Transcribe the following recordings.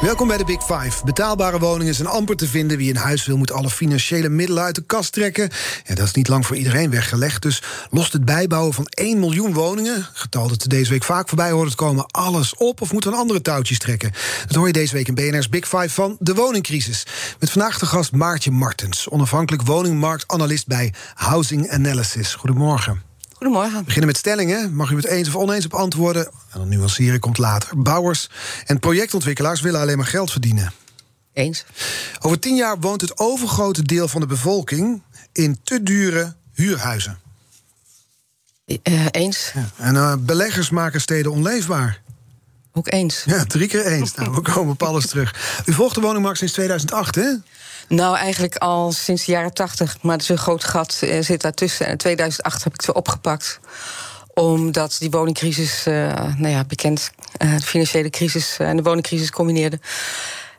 Welkom bij de Big Five. Betaalbare woningen zijn amper te vinden. Wie een huis wil, moet alle financiële middelen uit de kast trekken. Ja, dat is niet lang voor iedereen weggelegd. Dus lost het bijbouwen van 1 miljoen woningen, getal dat deze week vaak voorbij hoort te komen, alles op? Of moeten we andere touwtjes trekken? Dat hoor je deze week in BNR's Big Five van de woningcrisis. Met vandaag de gast Maartje Martens, onafhankelijk woningmarktanalist bij Housing Analysis. Goedemorgen. Goedemorgen. We beginnen met stellingen. Mag u het eens of oneens op antwoorden? En dan nuanceren komt later. Bouwers en projectontwikkelaars willen alleen maar geld verdienen. Eens. Over tien jaar woont het overgrote deel van de bevolking in te dure huurhuizen. Uh, eens. Ja. En uh, beleggers maken steden onleefbaar. Ook eens. Ja, drie keer eens. Nou, we komen op alles terug. U volgt de woningmarkt sinds 2008, hè? Nou, eigenlijk al sinds de jaren 80. Maar er is een groot gat uh, zit daartussen. En in 2008 heb ik het weer opgepakt omdat die woningcrisis, uh, nou ja, bekend, uh, de financiële crisis en de woningcrisis combineerde.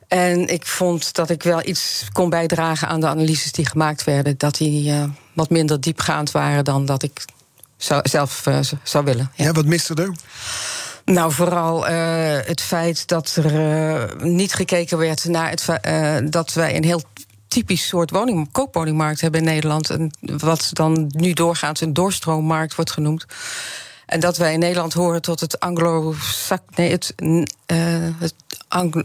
En ik vond dat ik wel iets kon bijdragen aan de analyses die gemaakt werden. Dat die uh, wat minder diepgaand waren dan dat ik zou, zelf zou willen. Ja. ja, wat miste er? Nou, vooral uh, het feit dat er uh, niet gekeken werd naar het uh, dat wij een heel typisch soort woning, koopwoningmarkt hebben in Nederland. En wat dan nu doorgaans een doorstroommarkt wordt genoemd. En dat wij in Nederland horen tot het Anglo... Nee, het, het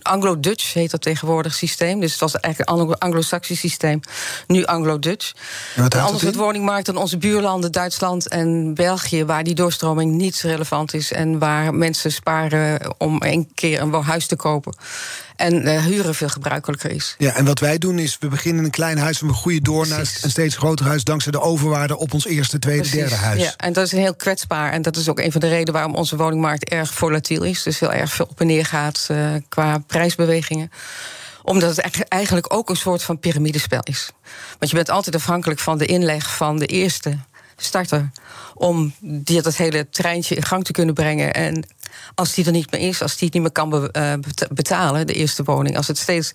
Anglo-Dutch heet dat tegenwoordig systeem. Dus het was eigenlijk een Anglo-Saxisch systeem. Nu Anglo-Dutch. Anders het woningmarkt dan onze buurlanden Duitsland en België... waar die doorstroming niet relevant is... en waar mensen sparen om één keer een huis te kopen. En uh, huren veel gebruikelijker is. Ja, en wat wij doen is, we beginnen in een klein huis... en we groeien door Precies. naar een steeds groter huis... dankzij de overwaarde op ons eerste, tweede, Precies. derde huis. Ja, en dat is heel kwetsbaar. En dat is ook een van de redenen waarom onze woningmarkt erg volatiel is. Dus heel erg veel op en neer gaat uh, qua prijsbewegingen omdat het eigenlijk ook een soort van piramidespel is. Want je bent altijd afhankelijk van de inleg van de eerste starter. om die, dat hele treintje in gang te kunnen brengen. En als die er niet meer is, als die het niet meer kan be, uh, betalen, de eerste woning. Als het steeds,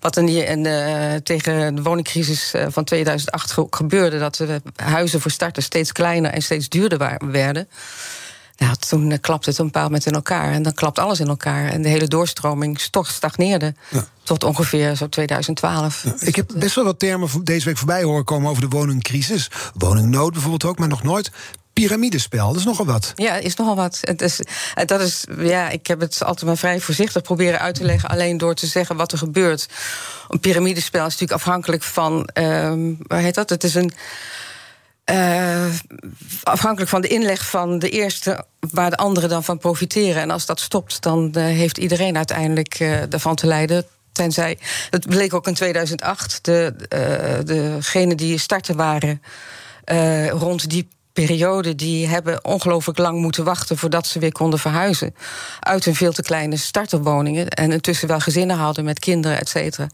wat in, uh, tegen de woningcrisis uh, van 2008 gebeurde, dat de huizen voor starters steeds kleiner en steeds duurder werden. Nou, toen klapt het een bepaald moment in elkaar. En dan klapt alles in elkaar. En de hele doorstroming stagneerde. Ja. Tot ongeveer zo 2012. Ja, ik heb best wel wat termen deze week voorbij horen komen over de woningcrisis. Woningnood bijvoorbeeld ook, maar nog nooit piramidespel. Dat is nogal wat. Ja, is nogal wat. Het is, dat is, ja, ik heb het altijd maar vrij voorzichtig proberen uit te leggen. Alleen door te zeggen wat er gebeurt. Een piramidespel is natuurlijk afhankelijk van. Um, waar heet dat? Het is een. Uh, afhankelijk van de inleg van de eerste, waar de anderen dan van profiteren. En als dat stopt, dan uh, heeft iedereen uiteindelijk uh, daarvan te lijden. Tenzij, dat bleek ook in 2008, de, degenen die starten waren rond die periode, die hebben ongelooflijk lang moeten wachten voordat ze weer konden verhuizen. Uit hun veel te kleine starterwoningen. En intussen wel gezinnen hadden met kinderen, et cetera.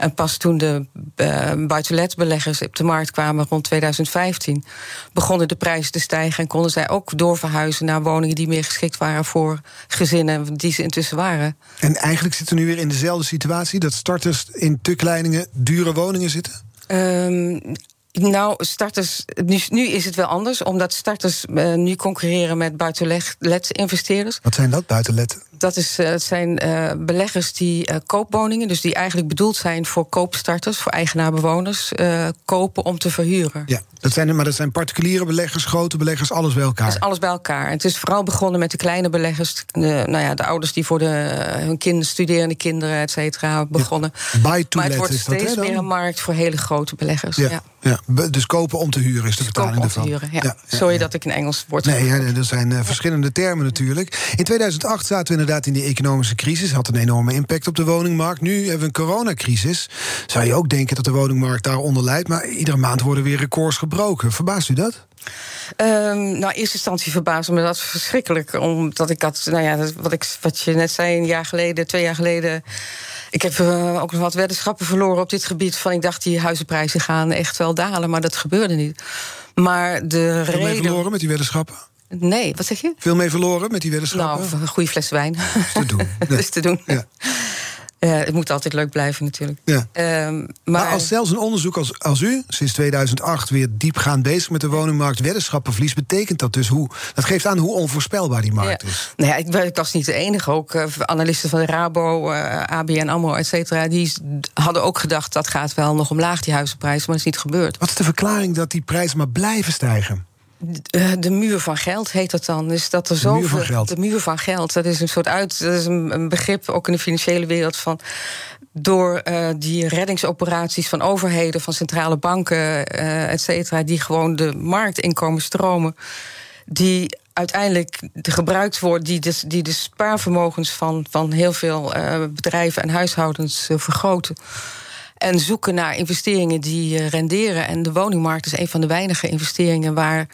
En pas toen de uh, buitenletbeleggers op de markt kwamen rond 2015, begonnen de prijzen te stijgen en konden zij ook doorverhuizen naar woningen die meer geschikt waren voor gezinnen die ze intussen waren. En eigenlijk zitten we nu weer in dezelfde situatie dat starters in te kleine, dure woningen zitten? Um, nou, starters, nu, nu, is het wel anders, omdat starters uh, nu concurreren met buitenlet-investeerders. Wat zijn dat, buitenlet? Dat is, uh, zijn uh, beleggers die koopwoningen, dus die eigenlijk bedoeld zijn voor koopstarters, voor eigenaarbewoners, kopen om te verhuren. Ja, dat zijn, maar dat zijn particuliere beleggers, grote beleggers, alles bij elkaar. Dat is alles bij elkaar. En het is vooral begonnen met de kleine beleggers, de, nou ja, de ouders die voor de, hun kind, studerende kinderen, et cetera, begonnen. Ja, maar het wordt steeds meer een markt voor hele grote beleggers. Ja. ja. Ja, dus kopen om te huren is de dus vertaling ervan. Huren, ja. Ja, Sorry dat ik een Engels woord Nee, ja, er zijn uh, verschillende termen natuurlijk. In 2008 zaten we inderdaad in die economische crisis. Had een enorme impact op de woningmarkt. Nu hebben we een coronacrisis. Zou je ook denken dat de woningmarkt daaronder leidt. Maar iedere maand worden weer records gebroken. Verbaast u dat? Um, nou, in eerste instantie verbaasde me dat verschrikkelijk. Omdat ik had, nou ja, wat, ik, wat je net zei, een jaar geleden, twee jaar geleden Ik heb uh, ook nog wat weddenschappen verloren op dit gebied. Van ik dacht, die huizenprijzen gaan echt wel dalen, maar dat gebeurde niet. Maar de Veel reden. mee verloren met die weddenschappen? Nee, wat zeg je? Veel mee verloren met die weddenschappen? Nou, een goede fles wijn. Te doen. dat is te doen. Ja. Uh, het moet altijd leuk blijven natuurlijk. Ja. Um, maar, maar, als zelfs een onderzoek als, als u sinds 2008 weer diepgaand bezig met de woningmarkt weddenschappenverlies, betekent dat dus hoe? Dat geeft aan hoe onvoorspelbaar die markt ja. is. Nou ja, ik, ik, was niet de enige. Ook uh, analisten van de Rabo, uh, ABN AMRO, et cetera, die hadden ook gedacht dat gaat wel nog omlaag die huizenprijzen, maar dat is niet gebeurd. Wat is de verklaring dat die prijzen maar blijven stijgen? De, de, muur van geld heet dat dan. Dus dat er de muur van geld. De muur van geld. Dat is een soort uit. Dat is een, een begrip ook in de financiële wereld van. Door uh, die reddingsoperaties van overheden, van centrale banken, uh, et cetera, die gewoon de markt inkomen stromen. Die uiteindelijk gebruikt wordt, die de, die de spaarvermogens van, van heel veel uh, bedrijven en huishoudens vergroten. En zoeken naar investeringen die renderen. En de woningmarkt is een van de weinige investeringen waar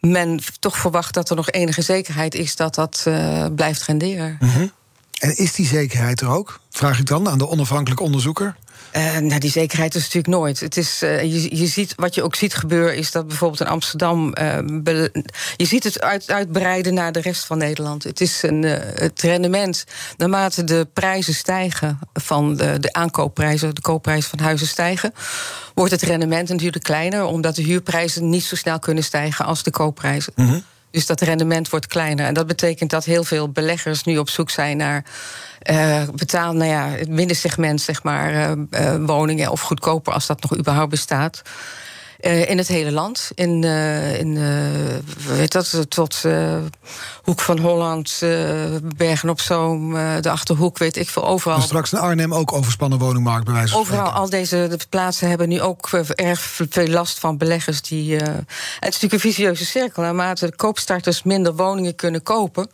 men toch verwacht dat er nog enige zekerheid is dat dat uh, blijft renderen. -hmm. En is die zekerheid er ook? Vraag ik dan aan de onafhankelijk onderzoeker. Uh, nou, die zekerheid is natuurlijk nooit. Het is, uh, je, je ziet, wat je ook ziet gebeuren, is dat bijvoorbeeld in Amsterdam. Uh, je ziet het uit, uitbreiden naar de rest van Nederland. Het is een, rendement. Naarmate de prijzen stijgen van de, de aankoopprijzen, de koopprijzen van huizen stijgen, wordt het rendement natuurlijk kleiner, omdat de huurprijzen niet zo snel kunnen stijgen als de koopprijzen. Mm. Dus dat rendement wordt kleiner. En dat betekent dat heel veel beleggers nu op zoek zijn naar uh, betaal, nou ja, het middensegment, zeg maar, uh, uh, woningen of goedkoper als dat nog überhaupt bestaat. Uh, in het hele land. In, uh, in uh, weet dat, tot Hoek van Holland, Bergen op Zoom, de Achterhoek, weet ik veel, overal. En straks in Arnhem ook overspannen woningmarkt, bij wijze van Overal, spreken. al deze de plaatsen hebben nu ook erg veel last van beleggers. Die, het is natuurlijk een vicieuze cirkel. Naarmate de koopstarters minder woningen kunnen kopen,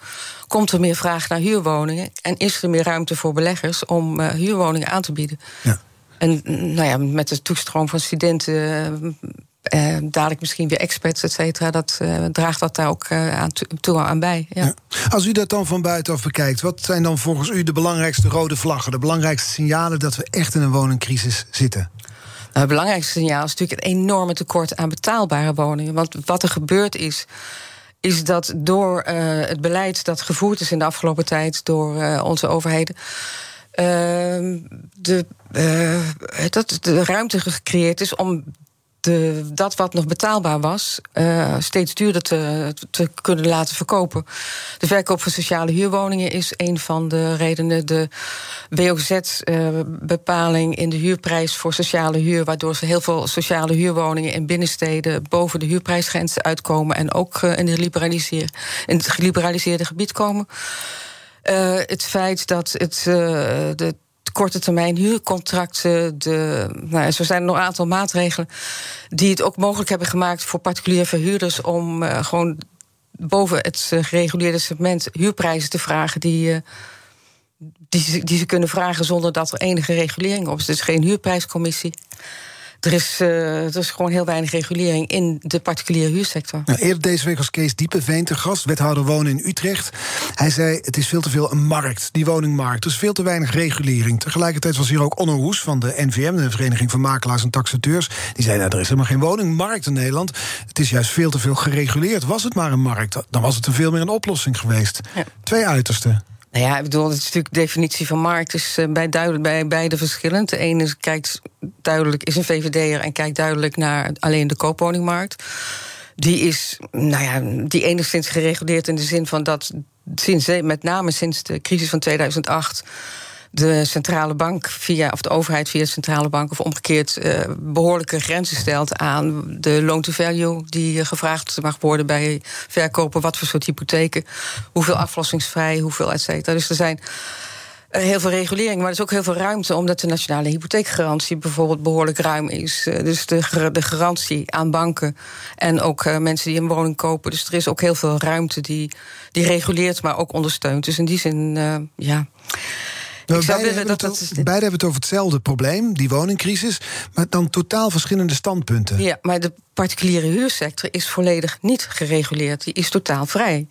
komt er meer vraag naar huurwoningen. En is er meer ruimte voor beleggers om huurwoningen aan te bieden. Ja. En nou ja, met de toestroom van studenten, eh, dadelijk misschien weer experts, et cetera, dat eh, draagt dat daar ook uh, aan toe aan bij. Ja. Ja. Als u dat dan van buitenaf bekijkt, wat zijn dan volgens u de belangrijkste rode vlaggen, de belangrijkste signalen dat we echt in een woningcrisis zitten? Nou, het belangrijkste signaal is natuurlijk het enorme tekort aan betaalbare woningen. Want wat er gebeurd is, is dat door het beleid dat gevoerd is in de afgelopen tijd door onze overheden. Uh, de, uh, dat de ruimte gecreëerd is om de, dat wat nog betaalbaar was, uh, steeds duurder te, te kunnen laten verkopen. De verkoop van sociale huurwoningen is een van de redenen. De WOZ-bepaling in de huurprijs voor sociale huur, waardoor ze heel veel sociale huurwoningen in binnensteden boven de huurprijsgrenzen uitkomen en ook in, de in het geliberaliseerde gebied komen. Uh, het feit dat het, uh, de korte termijn huurcontracten, de, nou, zo zijn er nog een aantal maatregelen die het ook mogelijk hebben gemaakt voor particuliere verhuurders om uh, gewoon boven het gereguleerde segment huurprijzen te vragen die, die, ze, die ze kunnen vragen zonder dat er enige regulering op is. Dus geen huurprijscommissie. Er is, uh, er is gewoon heel weinig regulering in de particuliere huursector. Nou, eerder deze week was Kees Diepeveen te gast, wethouder wonen in Utrecht. Hij zei: Het is veel te veel een markt, die woningmarkt. Er is veel te weinig regulering. Tegelijkertijd was hier ook Onno Hoes van de NVM, de Vereniging van Makelaars en Taxateurs. Die zei: nou, Er is helemaal geen woningmarkt in Nederland. Het is juist veel te veel gereguleerd. Was het maar een markt, dan was het er veel meer een oplossing geweest. Ja. Twee uitersten. Nou ja, ik bedoel, het is natuurlijk de definitie van markt is uh, bij, duidelijk, bij beide verschillend. De ene is, kijkt duidelijk, is een VVD'er en kijkt duidelijk naar alleen de koopwoningmarkt. Die is, nou ja, die enigszins gereguleerd in de zin van dat sinds, met name sinds de crisis van 2008 de centrale bank via, of de overheid via de centrale bank, of omgekeerd, uh, behoorlijke grenzen stelt aan de loan-to-value die uh, gevraagd mag worden bij verkopen, wat voor soort hypotheken, hoeveel aflossingsvrij, hoeveel et cetera. Dus er zijn uh, heel veel regulering, maar er is ook heel veel ruimte, omdat de nationale hypotheekgarantie bijvoorbeeld behoorlijk ruim is. dus de, de garantie aan banken en ook mensen die een woning kopen. Dus er is ook heel veel ruimte die, die reguleert, maar ook ondersteunt. Dus in die zin, ja. Nou, beide, hebben dat, dat, beide hebben het over hetzelfde probleem, die woningcrisis, maar dan totaal verschillende standpunten. Ja, maar de particuliere huursector is volledig niet gereguleerd. Die is totaal vrij.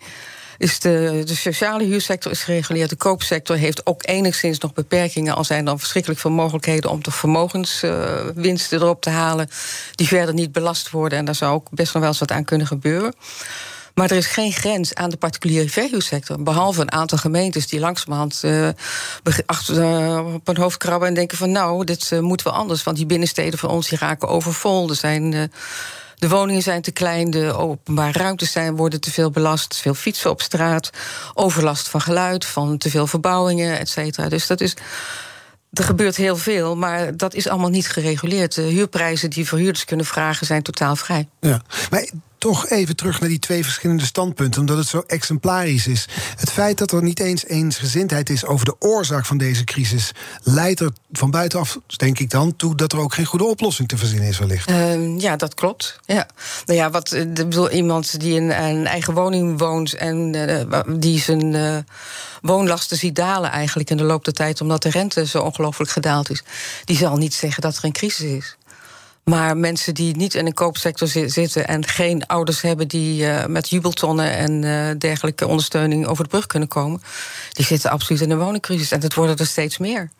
is de, de sociale huursector is gereguleerd. De koopsector heeft ook enigszins nog beperkingen. Al zijn er verschrikkelijk veel mogelijkheden om de vermogenswinsten erop te halen. die verder niet belast worden. En daar zou ook best nog wel eens wat aan kunnen gebeuren. Maar er is geen grens aan de particuliere verhuursector. Behalve een aantal gemeentes die langzamerhand uh, achter, uh, op hun hoofd krabben en denken van nou, dit uh, moet wel anders. Want die binnensteden van ons die raken overvol. Er zijn de woningen zijn te klein, de openbare ruimtes zijn, worden te veel belast, te veel fietsen op straat, overlast van geluid, van te veel verbouwingen, et cetera. Dus dat is. Er gebeurt heel veel, maar dat is allemaal niet gereguleerd. De huurprijzen die verhuurders kunnen vragen zijn totaal vrij. Ja, maar toch even terug naar die twee verschillende standpunten, omdat het zo exemplarisch is. Het feit dat er niet eens eensgezindheid is over de oorzaak van deze crisis, leidt er van buitenaf, denk ik dan, toe dat er ook geen goede oplossing te verzinnen is, wellicht. Uh, ja, dat klopt. Ja. Nou ja, wat, ik bedoel, iemand die in een eigen woning woont en uh, die zijn. Uh, woonlasten ziet dalen eigenlijk in de loop der tijd, omdat de rente zo ongelooflijk gedaald is. Die zal niet zeggen dat er een crisis is. Maar mensen die niet in een koopsector zitten en geen ouders hebben die uh, met jubeltonnen en uh, dergelijke ondersteuning over de brug kunnen komen, die zitten absoluut in een woningcrisis. En dat worden er steeds meer.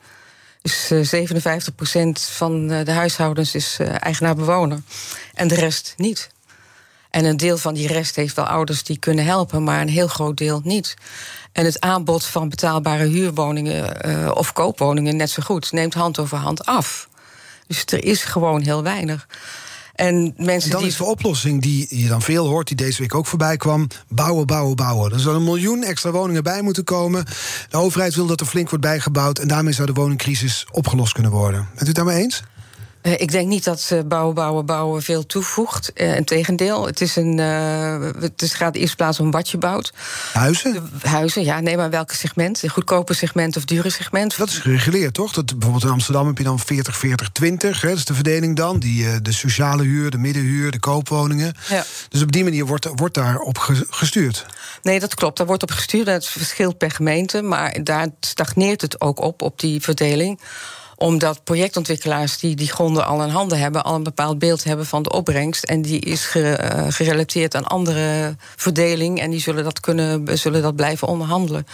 Dus uh, eh, 57% van de huishoudens is eigenaar-bewoner. En de rest niet. En een deel van die rest heeft wel ouders die kunnen helpen, maar een heel groot deel niet. En het aanbod van betaalbare huurwoningen of koopwoningen net zo goed neemt hand over hand af. Dus er is gewoon heel weinig. En, mensen en dan die... is de oplossing die je dan veel hoort, die deze week ook voorbij kwam: bouwen, bouwen, bouwen. Er zou een miljoen extra woningen bij moeten komen. De overheid wil dat er flink wordt bijgebouwd en daarmee zou de woningcrisis opgelost kunnen worden. Bent u het daarmee eens? Uh, ik denk niet dat uh, bouwen, bouwen, bouwen veel toevoegt. Uh, Integendeel, het, is een, het is, gaat eerst plaats om wat je bouwt. Huizen? De, huizen, ja. Nee, maar welk segment? Een goedkope segment of dure segment? Dat is gereguleerd, toch? Dat, bijvoorbeeld in Amsterdam heb je dan 40, 40, 20. Hè, dat is de verdeling dan. Die, de sociale huur, de middenhuur, de koopwoningen. Ja. Dus op die manier wordt, wordt daarop gestuurd. Nee, dat klopt. Daar wordt op gestuurd. Het verschilt per gemeente. Maar daar stagneert het ook op, op die verdeling omdat projectontwikkelaars die die gronden al in handen hebben, al een bepaald beeld hebben van de opbrengst. En die is gerelateerd aan andere verdeling. En die zullen dat, kunnen, zullen dat blijven onderhandelen.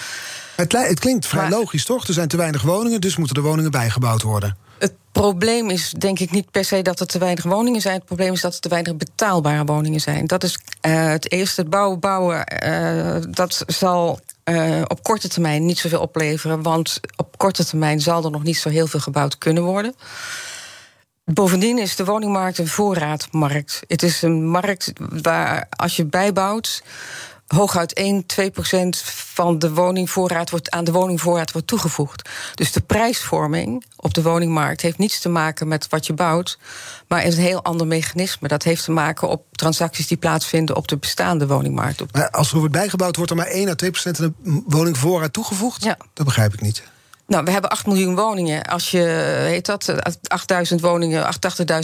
Het, het klinkt vrij maar, logisch, toch? Er zijn te weinig woningen, dus moeten er woningen bijgebouwd worden. Het probleem is denk ik niet per se dat er te weinig woningen zijn. Het probleem is dat er te weinig betaalbare woningen zijn. Dat is uh, het eerste. Het bouwen, bouwen, uh, dat zal uh, op korte termijn niet zoveel opleveren. Want op korte termijn zal er nog niet zo heel veel gebouwd kunnen worden. Bovendien is de woningmarkt een voorraadmarkt. Het is een markt waar als je bijbouwt hooguit 1, 2 procent van de woningvoorraad wordt aan de woningvoorraad wordt toegevoegd. Dus de prijsvorming op de woningmarkt heeft niets te maken met wat je bouwt, maar is een heel ander mechanisme. Dat heeft te maken op transacties die plaatsvinden op de bestaande woningmarkt. Maar als er wordt bijgebouwd, wordt er maar 1 à 2 procent aan de woningvoorraad toegevoegd? Ja. Dat begrijp ik niet. Nou, we hebben 8 miljoen woningen. Als je, heet dat, 8000 woningen,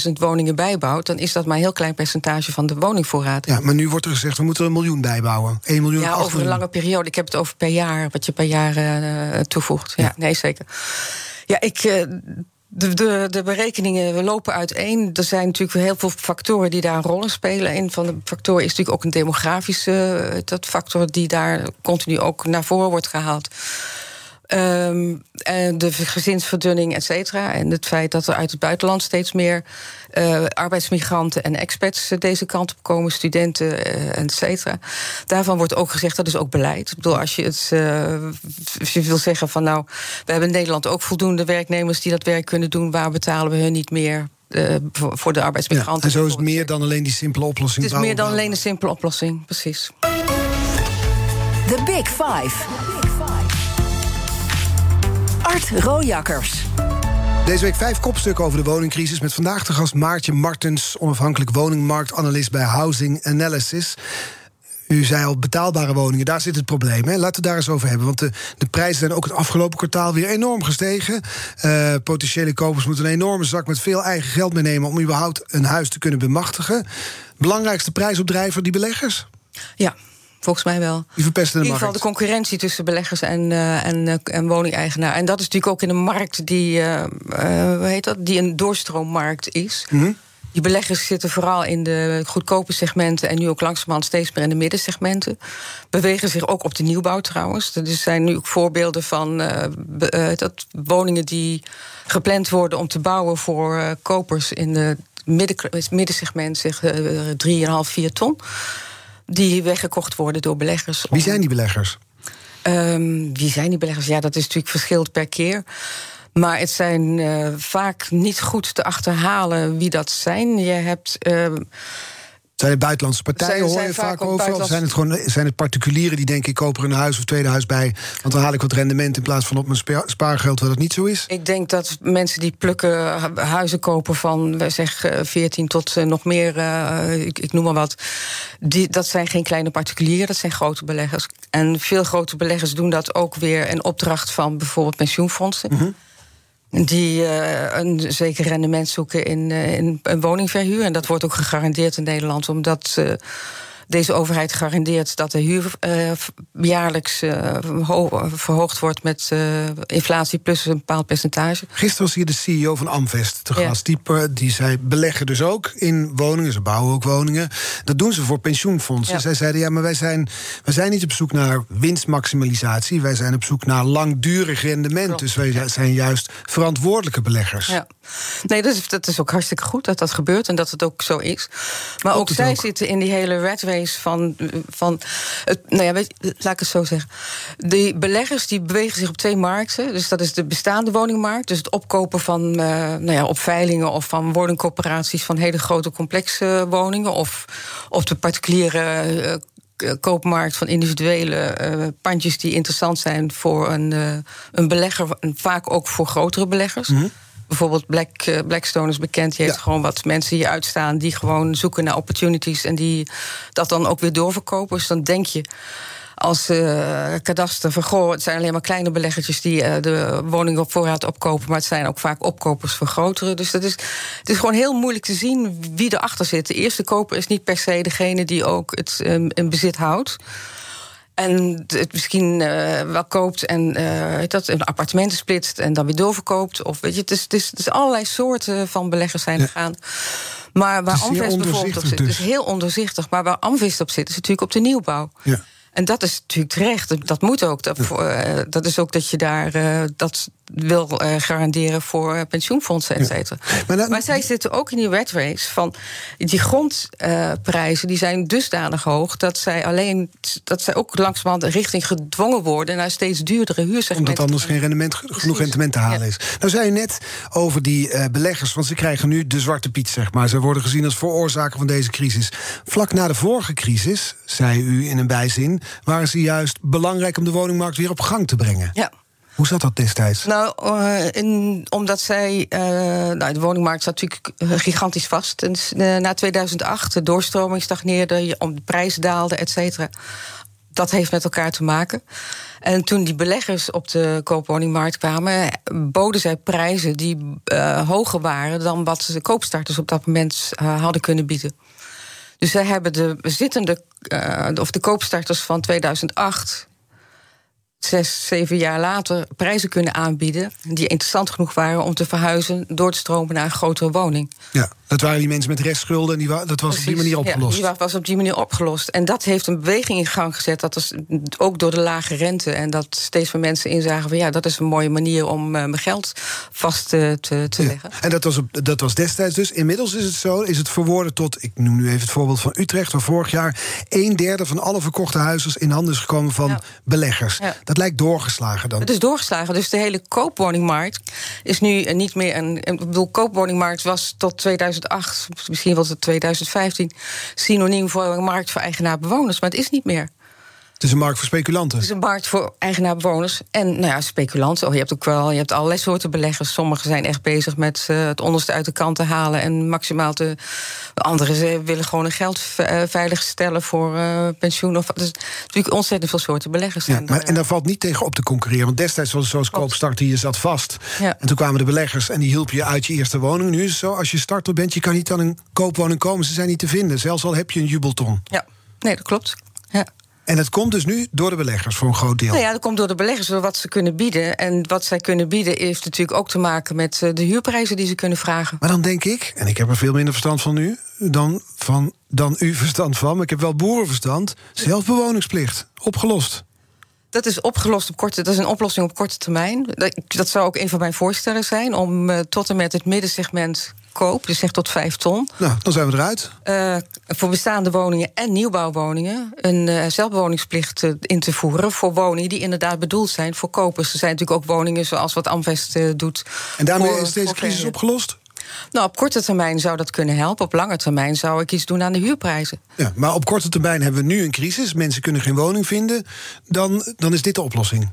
88.000 woningen bijbouwt, dan is dat maar een heel klein percentage van de woningvoorraad. Ja, maar nu wordt er gezegd, we moeten een miljoen bijbouwen. 1 miljoen. Ja, over een lange periode. Ik heb het over per jaar, wat je per jaar uh, toevoegt. Ja, ja, nee, zeker. Ja, ik. Uh, de, de, de, berekeningen lopen uiteen. Er zijn natuurlijk heel veel factoren die daar een rol in spelen. Een van de factoren is natuurlijk ook een demografische dat factor die daar continu ook naar voren wordt gehaald. Um, en de gezinsverdunning, et cetera. En het feit dat er uit het buitenland steeds meer uh, arbeidsmigranten en expats deze kant op komen, studenten, uh, et cetera. Daarvan wordt ook gezegd dat is ook beleid. Ik bedoel, als je het uh, als je wil zeggen van nou, we hebben in Nederland ook voldoende werknemers die dat werk kunnen doen, waar betalen we hun niet meer uh, voor de arbeidsmigranten. Ja, en zo is het meer dan alleen die simpele oplossing. Het is meer dan alleen een simpele oplossing, precies. The Big Five. Art Rojakkers. Deze week vijf kopstukken over de woningcrisis... met vandaag de gast Maartje Martens... onafhankelijk woningmarktanalist bij Housing Analysis. U zei al, betaalbare woningen, daar zit het probleem. Hè? Laten we het daar eens over hebben. Want de, de prijzen zijn ook het afgelopen kwartaal weer enorm gestegen. Uh, potentiële kopers moeten een enorme zak met veel eigen geld meenemen... om überhaupt een huis te kunnen bemachtigen. Belangrijkste prijsopdrijver, die beleggers? Ja, Volgens mij wel. Die verpesten de In ieder geval de concurrentie tussen beleggers en, uh, en, uh, en woningeigenaar. En dat is natuurlijk ook in een markt die, uh, hoe heet dat? die een doorstroommarkt is. Mm -hmm. Die beleggers zitten vooral in de goedkope segmenten en nu ook langzamerhand steeds meer in de middensegmenten. Bewegen zich ook op de nieuwbouw trouwens. Er zijn nu ook voorbeelden van uh, dat woningen die gepland worden om te bouwen voor uh, kopers in de midden, middensegment, zeg 3,5, 4 ton. Die weggekocht worden door beleggers. Wie zijn die beleggers? Um, wie zijn die beleggers? Ja, dat is natuurlijk verschillend per keer. Maar het zijn uh, vaak niet goed te achterhalen wie dat zijn. Je hebt. Uh, zijn het buitenlandse partijen, hoor je vaak, vaak over? Of zijn het, gewoon, zijn het particulieren die denken... ik koop er een huis of tweede huis bij... want dan haal ik wat rendement in plaats van op mijn spaargeld... waar dat niet zo is? Ik denk dat mensen die plukken huizen kopen van... zeg 14 tot uh, nog meer, uh, ik, ik, noem maar wat... Die, dat zijn geen kleine particulieren, dat zijn grote beleggers. En veel grote beleggers doen dat ook weer... in opdracht van bijvoorbeeld pensioenfondsen... Mm -hmm die uh, een zeker rendement zoeken in, uh, in een woningverhuur. En dat wordt ook gegarandeerd in Nederland, omdat uh, deze overheid garandeert dat de huur uh, jaarlijks uh, verhoogd wordt met uh, inflatie plus een bepaald percentage. Gisteren was hier de CEO van Amvest te gast. Ja. Die, die zei beleggen dus ook in woningen. Ze bouwen ook woningen. Dat doen ze voor pensioenfondsen. Ja. Zij zeiden ja, maar wij zijn, wij zijn niet op zoek naar winstmaximalisatie. Wij zijn op zoek naar langdurig rendement. Klopt. Dus wij zijn juist verantwoordelijke beleggers. Ja. Nee, dat is, dat is ook hartstikke goed dat dat gebeurt en dat het ook zo is. Maar ook, ook zij ook. zitten in die hele red race van. van het, nou ja, weet, laat ik het zo zeggen. De beleggers die bewegen zich op twee markten. Dus dat is de bestaande woningmarkt. Dus het opkopen van uh, nou ja, op veilingen of van woningcoöperaties van hele grote complexe woningen. Of, of de particuliere. Uh, koopmarkt van individuele uh, pandjes die interessant zijn voor een, uh, een belegger, en vaak ook voor grotere beleggers. Mm -hmm bijvoorbeeld Black, uh, Blackstone is bekend. Die heeft ja. gewoon wat mensen hier uitstaan die gewoon zoeken naar opportunities en die dat dan ook weer doorverkopen. Dus dan denk je als uh, kadaster van goh, het zijn alleen maar kleine beleggertjes die uh, de woning op voorraad opkopen, maar het zijn ook vaak opkopers voor grotere. Dus dat is, het is gewoon heel moeilijk te zien wie erachter zit. De eerste koper is niet per se degene die ook het um, in bezit houdt. En het misschien uh, wel koopt en uh, dat, een appartement splitst en dan weer doorverkoopt. Of weet je, het is, het is, het is allerlei soorten van beleggers zijn er gaan. Maar waar Amvest bijvoorbeeld op zit, dus. is heel onderzichtig. Maar waar Amvest op zit, is natuurlijk op de nieuwbouw. Ja. En dat is natuurlijk terecht. Dat moet ook. Dat, uh, dat is ook dat je daar dat wil uh, garanderen voor pensioenfondsen, et cetera. Ja. Maar, zij zitten ook in die red race van die grondprijzen die zijn dusdanig hoog dat zij alleen dat zij ook langzamerhand richting gedwongen worden naar steeds duurdere huursegmenten. Omdat anders geen rendement, genoeg rendement te halen ja. is. Nou zei je net over die beleggers, want ze krijgen nu de zwarte piet, zeg maar. Ze worden gezien als veroorzaker van deze crisis. Vlak na de vorige crisis, zei u in een bijzin, waren ze juist belangrijk om de woningmarkt weer op gang te brengen. Ja. Hoe zat dat destijds? Nou, in, omdat zij. Uh, nou, de woningmarkt zat natuurlijk gigantisch vast. En, na 2008, de doorstroming stagneerde, om de prijzen daalden, et cetera. Dat heeft met elkaar te maken. En toen die beleggers op de koopwoningmarkt kwamen, boden zij prijzen die hoger waren dan wat de koopstarters op dat moment hadden kunnen bieden. Dus zij hebben de zittende, of de koopstarters van 2008 zes, zeven jaar later prijzen kunnen aanbieden die interessant genoeg waren om te verhuizen door te stromen naar een grotere woning. Ja, dat waren die mensen met restschulden en die wa dat was Precies, op die manier opgelost. Ja, die was op die manier opgelost. En dat heeft een beweging in gang gezet. Dat is ook door de lage rente. En dat steeds meer mensen inzagen van ja, dat is een mooie manier om uh, mijn geld vast te, te, te ja. leggen. En dat was, op, dat was destijds dus. Inmiddels is het zo, is het verwoorden tot, ik noem nu even het voorbeeld van Utrecht, waar vorig jaar een derde van alle verkochte huizen in handen is gekomen van ja. beleggers. Ja. Dat lijkt doorgeslagen dan. Het is doorgeslagen. Dus de hele koopwoningmarkt is nu niet meer een. Ik bedoel, koopwoningmarkt was tot 2008, misschien was het 2015, synoniem voor een markt voor eigenaar-bewoners. Maar het is niet meer. Het is een markt voor speculanten. Het is een markt voor eigenaar-bewoners. En nou ja, speculanten. Oh, je hebt ook wel je hebt allerlei soorten beleggers. Sommigen zijn echt bezig met uh, het onderste uit de kant te halen en maximaal te. Anderen willen gewoon hun geld veilig stellen voor uh, pensioen. Of, dus natuurlijk ontzettend veel soorten beleggers. Ja, maar, en daar valt niet tegen op te concurreren. Want destijds was het zoals koopstart, je zat vast. Ja. En toen kwamen de beleggers en die hielpen je uit je eerste woning. Nu is het zo, als je starter bent, je kan niet aan een koopwoning komen. Ze zijn niet te vinden, zelfs al heb je een jubelton. Ja, nee, dat klopt. Ja. En het komt dus nu door de beleggers voor een groot deel. Nou ja, dat komt door de beleggers, door wat ze kunnen bieden. En wat zij kunnen bieden heeft natuurlijk ook te maken met eh, de huurprijzen die ze kunnen vragen. Maar dan denk ik, en ik heb er veel minder verstand van u dan, van, dan u verstand van, maar ik heb wel boerenverstand. Zelfbewoningsplicht, opgelost. Dat is opgelost op korte, dat is een oplossing op korte termijn. Dat, dat zou ook een van mijn voorstellen zijn om uh, tot en met het middensegment koop, dus zeg tot 5 ton. Nou, dan zijn we eruit. Uh, voor bestaande woningen en nieuwbouwwoningen een uh, zelfbewoningsplicht uh, in te voeren voor woningen die inderdaad bedoeld zijn voor kopers. Er zijn natuurlijk ook woningen zoals wat Amvest doet. En daarmee voor, is deze crisis opgelost? Nou, op korte termijn zou dat kunnen helpen. Op lange termijn zou ik iets doen aan de huurprijzen. Ja, maar op korte termijn hebben we nu een crisis. Mensen kunnen geen woning vinden. Dan, dan is dit de oplossing.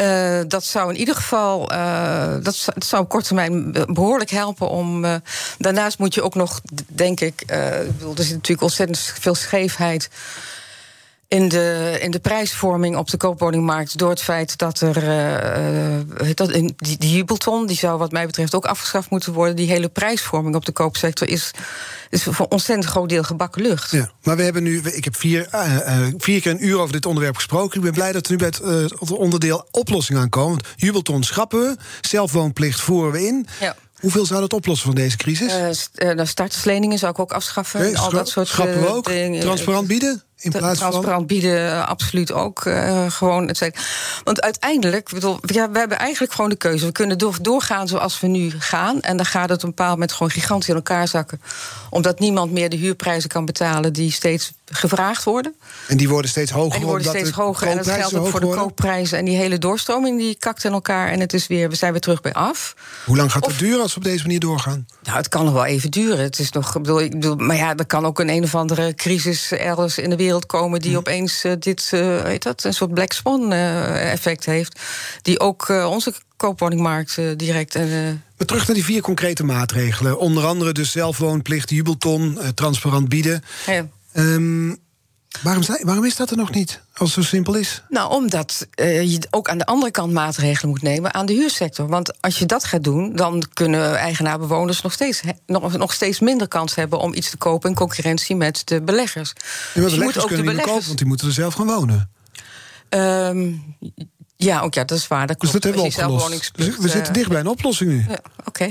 Uh, dat zou in ieder geval, uh, dat, zou op korte termijn behoorlijk helpen om. Uh, daarnaast moet je ook nog, denk ik, er zit natuurlijk ontzettend veel scheefheid in de, in de prijsvorming op de koopwoningmarkt door het feit dat er uh, dat, die, die jubelton, die zou wat mij betreft ook afgeschaft moeten worden. Die hele prijsvorming op de koopsector is, is voor een ontzettend groot deel gebakken lucht. Ja, maar we hebben nu, ik heb vier, uh, vier keer een uur over dit onderwerp gesproken. Ik ben blij dat we nu bij het, onderdeel oplossing aankomen. Want jubelton schrappen we, zelfwoonplicht voeren we in. Ja. Hoeveel zou dat oplossen van deze crisis? Uh, uh, startersleningen zou ik ook afschaffen. Okay, al dat soort schrappen we ook. Dingen. Transparant bieden? In plaats transparant van... bieden, absoluut ook. Uh, gewoon, et Want uiteindelijk, bedoel, ja, we hebben eigenlijk gewoon de keuze. We kunnen door, doorgaan zoals we nu gaan. En dan gaat het op een bepaald moment gewoon gigantisch in elkaar zakken. Omdat niemand meer de huurprijzen kan betalen die steeds gevraagd worden. En die worden steeds hoger. En die worden steeds hoger. En dat geldt ook voor de koopprijzen. En die hele doorstroming die kakt in elkaar. En het is weer, we zijn weer terug bij af. Hoe lang gaat het duren als we op deze manier doorgaan? Nou, het kan nog wel even duren. Het is nog, bedoel, ik bedoel, maar ja, er kan ook een een of andere crisis elders in de wereld komen die opeens uh, dit, uh, weet dat, een soort black swan uh, effect heeft. Die ook onze koopwoningmarkt direct. maar terug naar die vier concrete maatregelen. Onder andere dus zelfwoonplicht, jubelton, transparant bieden. Ja. Um, Waarom, waarom, is dat er nog niet, als het zo simpel is? Nou, omdat uh, je ook aan de andere kant maatregelen moet nemen aan de huursector. Want als je dat gaat doen, dan kunnen eigenaar-bewoners nog steeds, nog, nog steeds minder kans hebben om iets te kopen in concurrentie met de beleggers. Ja, maar dus beleggers kunnen niet beleggers... kopen, want die moeten er zelf gaan wonen. Um, ja, ook ja, dat is waar. Dat dus dat hebben we opgelost. Dus we zitten dicht bij een oplossing nu. Ja, Oké.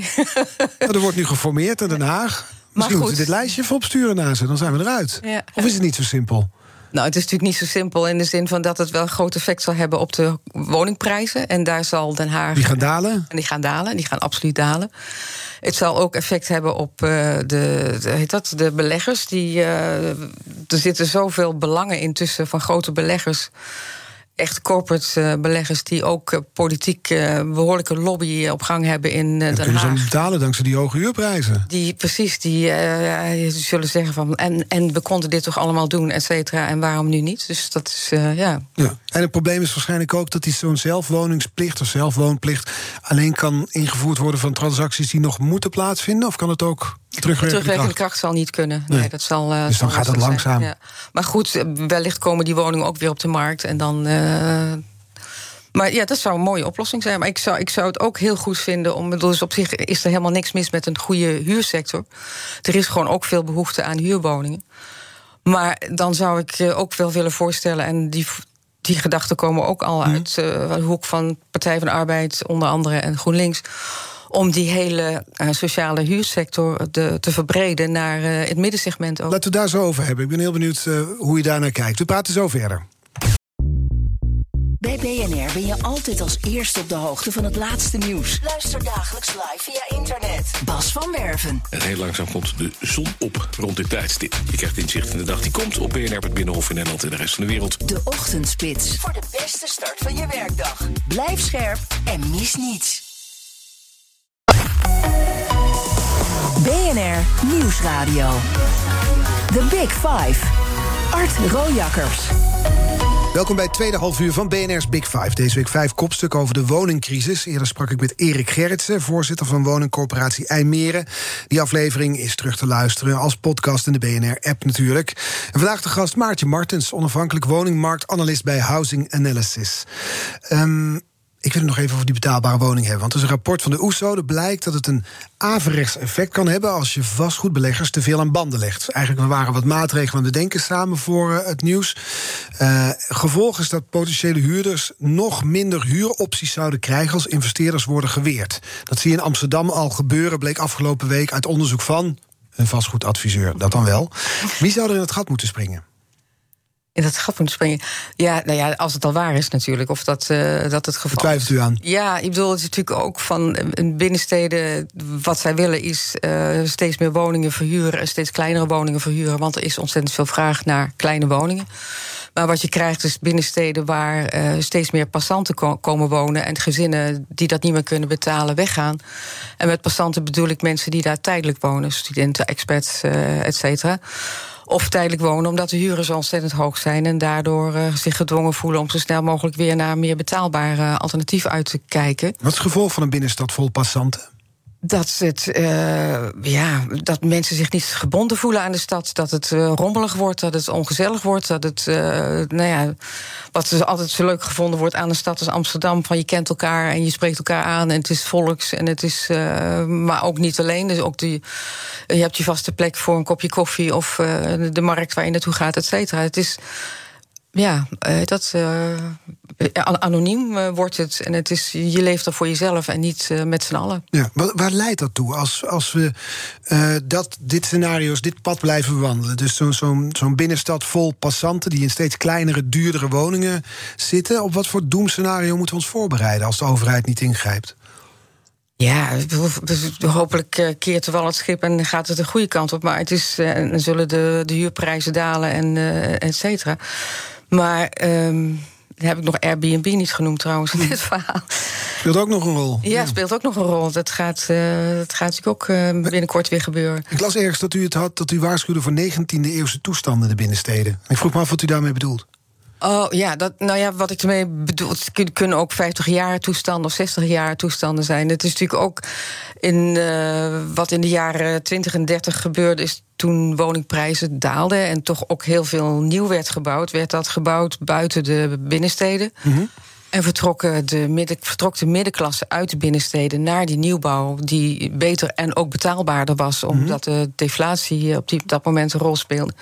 Okay. er wordt nu geformeerd in Den Haag. Misschien moeten we dit lijstje even opsturen naar ze, dan zijn we eruit. Ja. Of is het niet zo simpel? Nou, het is natuurlijk niet zo simpel in de zin van dat het wel een groot effect zal hebben op de woningprijzen. En daar zal Den Haag. Die gaan dalen? En die gaan dalen, die gaan absoluut dalen. Het zal ook effect hebben op uh, de, de, heet dat, de beleggers. Die, uh, er zitten zoveel belangen intussen van grote beleggers echt corporate uh, beleggers die ook uh, politiek uh, behoorlijke lobby op gang hebben in Den Haag. Kunnen ze betalen dankzij die hoge huurprijzen? Die precies, die zullen zeggen van en, en we konden dit toch allemaal doen, et cetera, en waarom nu niet? Dus dat is ja. ja. En het probleem is waarschijnlijk ook dat die zo'n zelfwoningsplicht of zelfwoonplicht alleen kan ingevoerd worden van transacties die nog moeten plaatsvinden, of kan het ook Terugwerkende, terugwerkende kracht. zal niet kunnen. Nee, dat zal, uh, dus dan gaat het langzaam. Ja. Maar goed, eh, wellicht komen die woningen ook weer op de markt. En dan. Uh, maar ja, dat zou een mooie oplossing zijn. Maar ik zou, ik zou het ook heel goed vinden om. Dus op zich is er helemaal niks mis met een goede huursector. Er is gewoon ook veel behoefte aan huurwoningen. Maar dan zou ik ook wel willen voorstellen. En die, die gedachten komen ook al mhm. uit uh, de hoek van Partij van de Arbeid, onder andere en GroenLinks om die hele uh, sociale huursector te, te verbreden naar uh, het middensegment ook. Laten we daar zo over hebben. Ik ben heel benieuwd uh, hoe je daar naar kijkt. We praten zo verder. Bij BNR ben je altijd als eerste op de hoogte van het laatste nieuws. Luister dagelijks live via internet. Bas van Werven. En heel langzaam komt de zon op rond dit tijdstip. Je krijgt inzicht in de dag die komt op BNR, het Binnenhof in Nederland en de rest van de wereld. De Ochtendspits. Voor de beste start van je werkdag. Blijf scherp en mis niets. BNR Nieuwsradio. The Big Five. Art Rojakkers. Welkom bij het tweede halfuur van BNR's Big Five. Deze week vijf kopstukken over de woningcrisis. Eerder sprak ik met Erik Gerritsen, voorzitter van woningcorporatie IJmeren. Die aflevering is terug te luisteren als podcast in de BNR-app natuurlijk. En vandaag de gast Maartje Martens, onafhankelijk woningmarktanalist bij Housing Analysis. Um, Ik wil het nog even over die betaalbare woning hebben. Want er is een rapport van de OESO. Dat blijkt dat het een averechts effect kan hebben als je vastgoedbeleggers te veel aan banden legt. Eigenlijk we waren wat maatregelen aan het denken samen voor uh, het nieuws. Uh, gevolg is dat potentiële huurders nog minder huuropties zouden krijgen als investeerders worden geweerd. Dat zie je in Amsterdam al gebeuren, bleek afgelopen week uit onderzoek van een vastgoedadviseur. Dat dan wel. Wie zou er in het gat moeten springen? In dat gat moeten springen. Ja, nou ja, als het al waar is natuurlijk. Of dat, uh, dat het geval Twijfelt u aan? Ja, ik bedoel, het is natuurlijk ook van binnensteden... wat zij willen is uh, steeds meer woningen verhuren... en steeds kleinere woningen verhuren. Want er is ontzettend veel vraag naar kleine woningen. Maar wat je krijgt is binnensteden waar uh, steeds meer passanten ko komen wonen... en gezinnen die dat niet meer kunnen betalen weggaan. En met passanten bedoel ik mensen die daar tijdelijk wonen. Studenten, experts, et cetera of tijdelijk wonen, omdat de huren zo ontzettend hoog zijn en daardoor uh, zich gedwongen voelen om zo snel mogelijk weer naar een meer betaalbare alternatief uit te kijken. Wat is het gevolg van een binnenstad vol passanten? Dat, het, uh, ja, dat mensen zich niet gebonden voelen aan de stad. Dat het uh, rommelig wordt, dat het ongezellig wordt. Dat het, uh, nou ja, wat altijd zo leuk gevonden wordt aan een stad als Amsterdam: van je kent elkaar en je spreekt elkaar aan en het is volks. En het is, maar ook niet alleen. Dus ook die, je hebt je vaste plek voor een kopje koffie of de markt waar je naartoe gaat, et cetera. Het is ja, dat anoniem uh, wordt het. En het is, je leeft er voor jezelf en niet uh, met z'n allen. Ja, waar, leidt dat toe? Als, als we dat, dit scenario's, dit pad blijven bewandelen. Dus zo'n zo zo'n binnenstad vol passanten die in steeds kleinere, duurdere woningen zitten. Op wat voor doemscenario moeten we ons voorbereiden als de overheid niet ingrijpt? Ja, hopelijk keert er wel het schip en gaat het de goede kant op. Maar het is, en zullen de, de huurprijzen dalen en et cetera. Maar um, heb ik nog Airbnb niet genoemd trouwens in dit verhaal. Speelt ook nog een rol. Ja, speelt ook nog een rol. Dat gaat, uh, dat gaat natuurlijk ook uh, binnenkort weer gebeuren. Ik las ergens dat u het had dat u waarschuwde voor 19e eeuwse toestanden in de binnensteden. Ik vroeg me af wat u daarmee bedoelt. Oh ja, dat, nou ja, wat ik ermee bedoel, het kunnen ook 50 jaar toestanden of 60 jaar toestanden zijn. Het is natuurlijk ook in uh, wat in de jaren 20 en 30 gebeurde, is toen woningprijzen daalden en toch ook heel veel nieuw werd gebouwd, werd dat gebouwd buiten de binnensteden. Mm -hmm. En vertrokken de midden, vertrok de middenklasse uit de binnensteden naar die nieuwbouw, die beter en ook betaalbaarder was, omdat mm -hmm. de deflatie op die, dat moment een rol speelde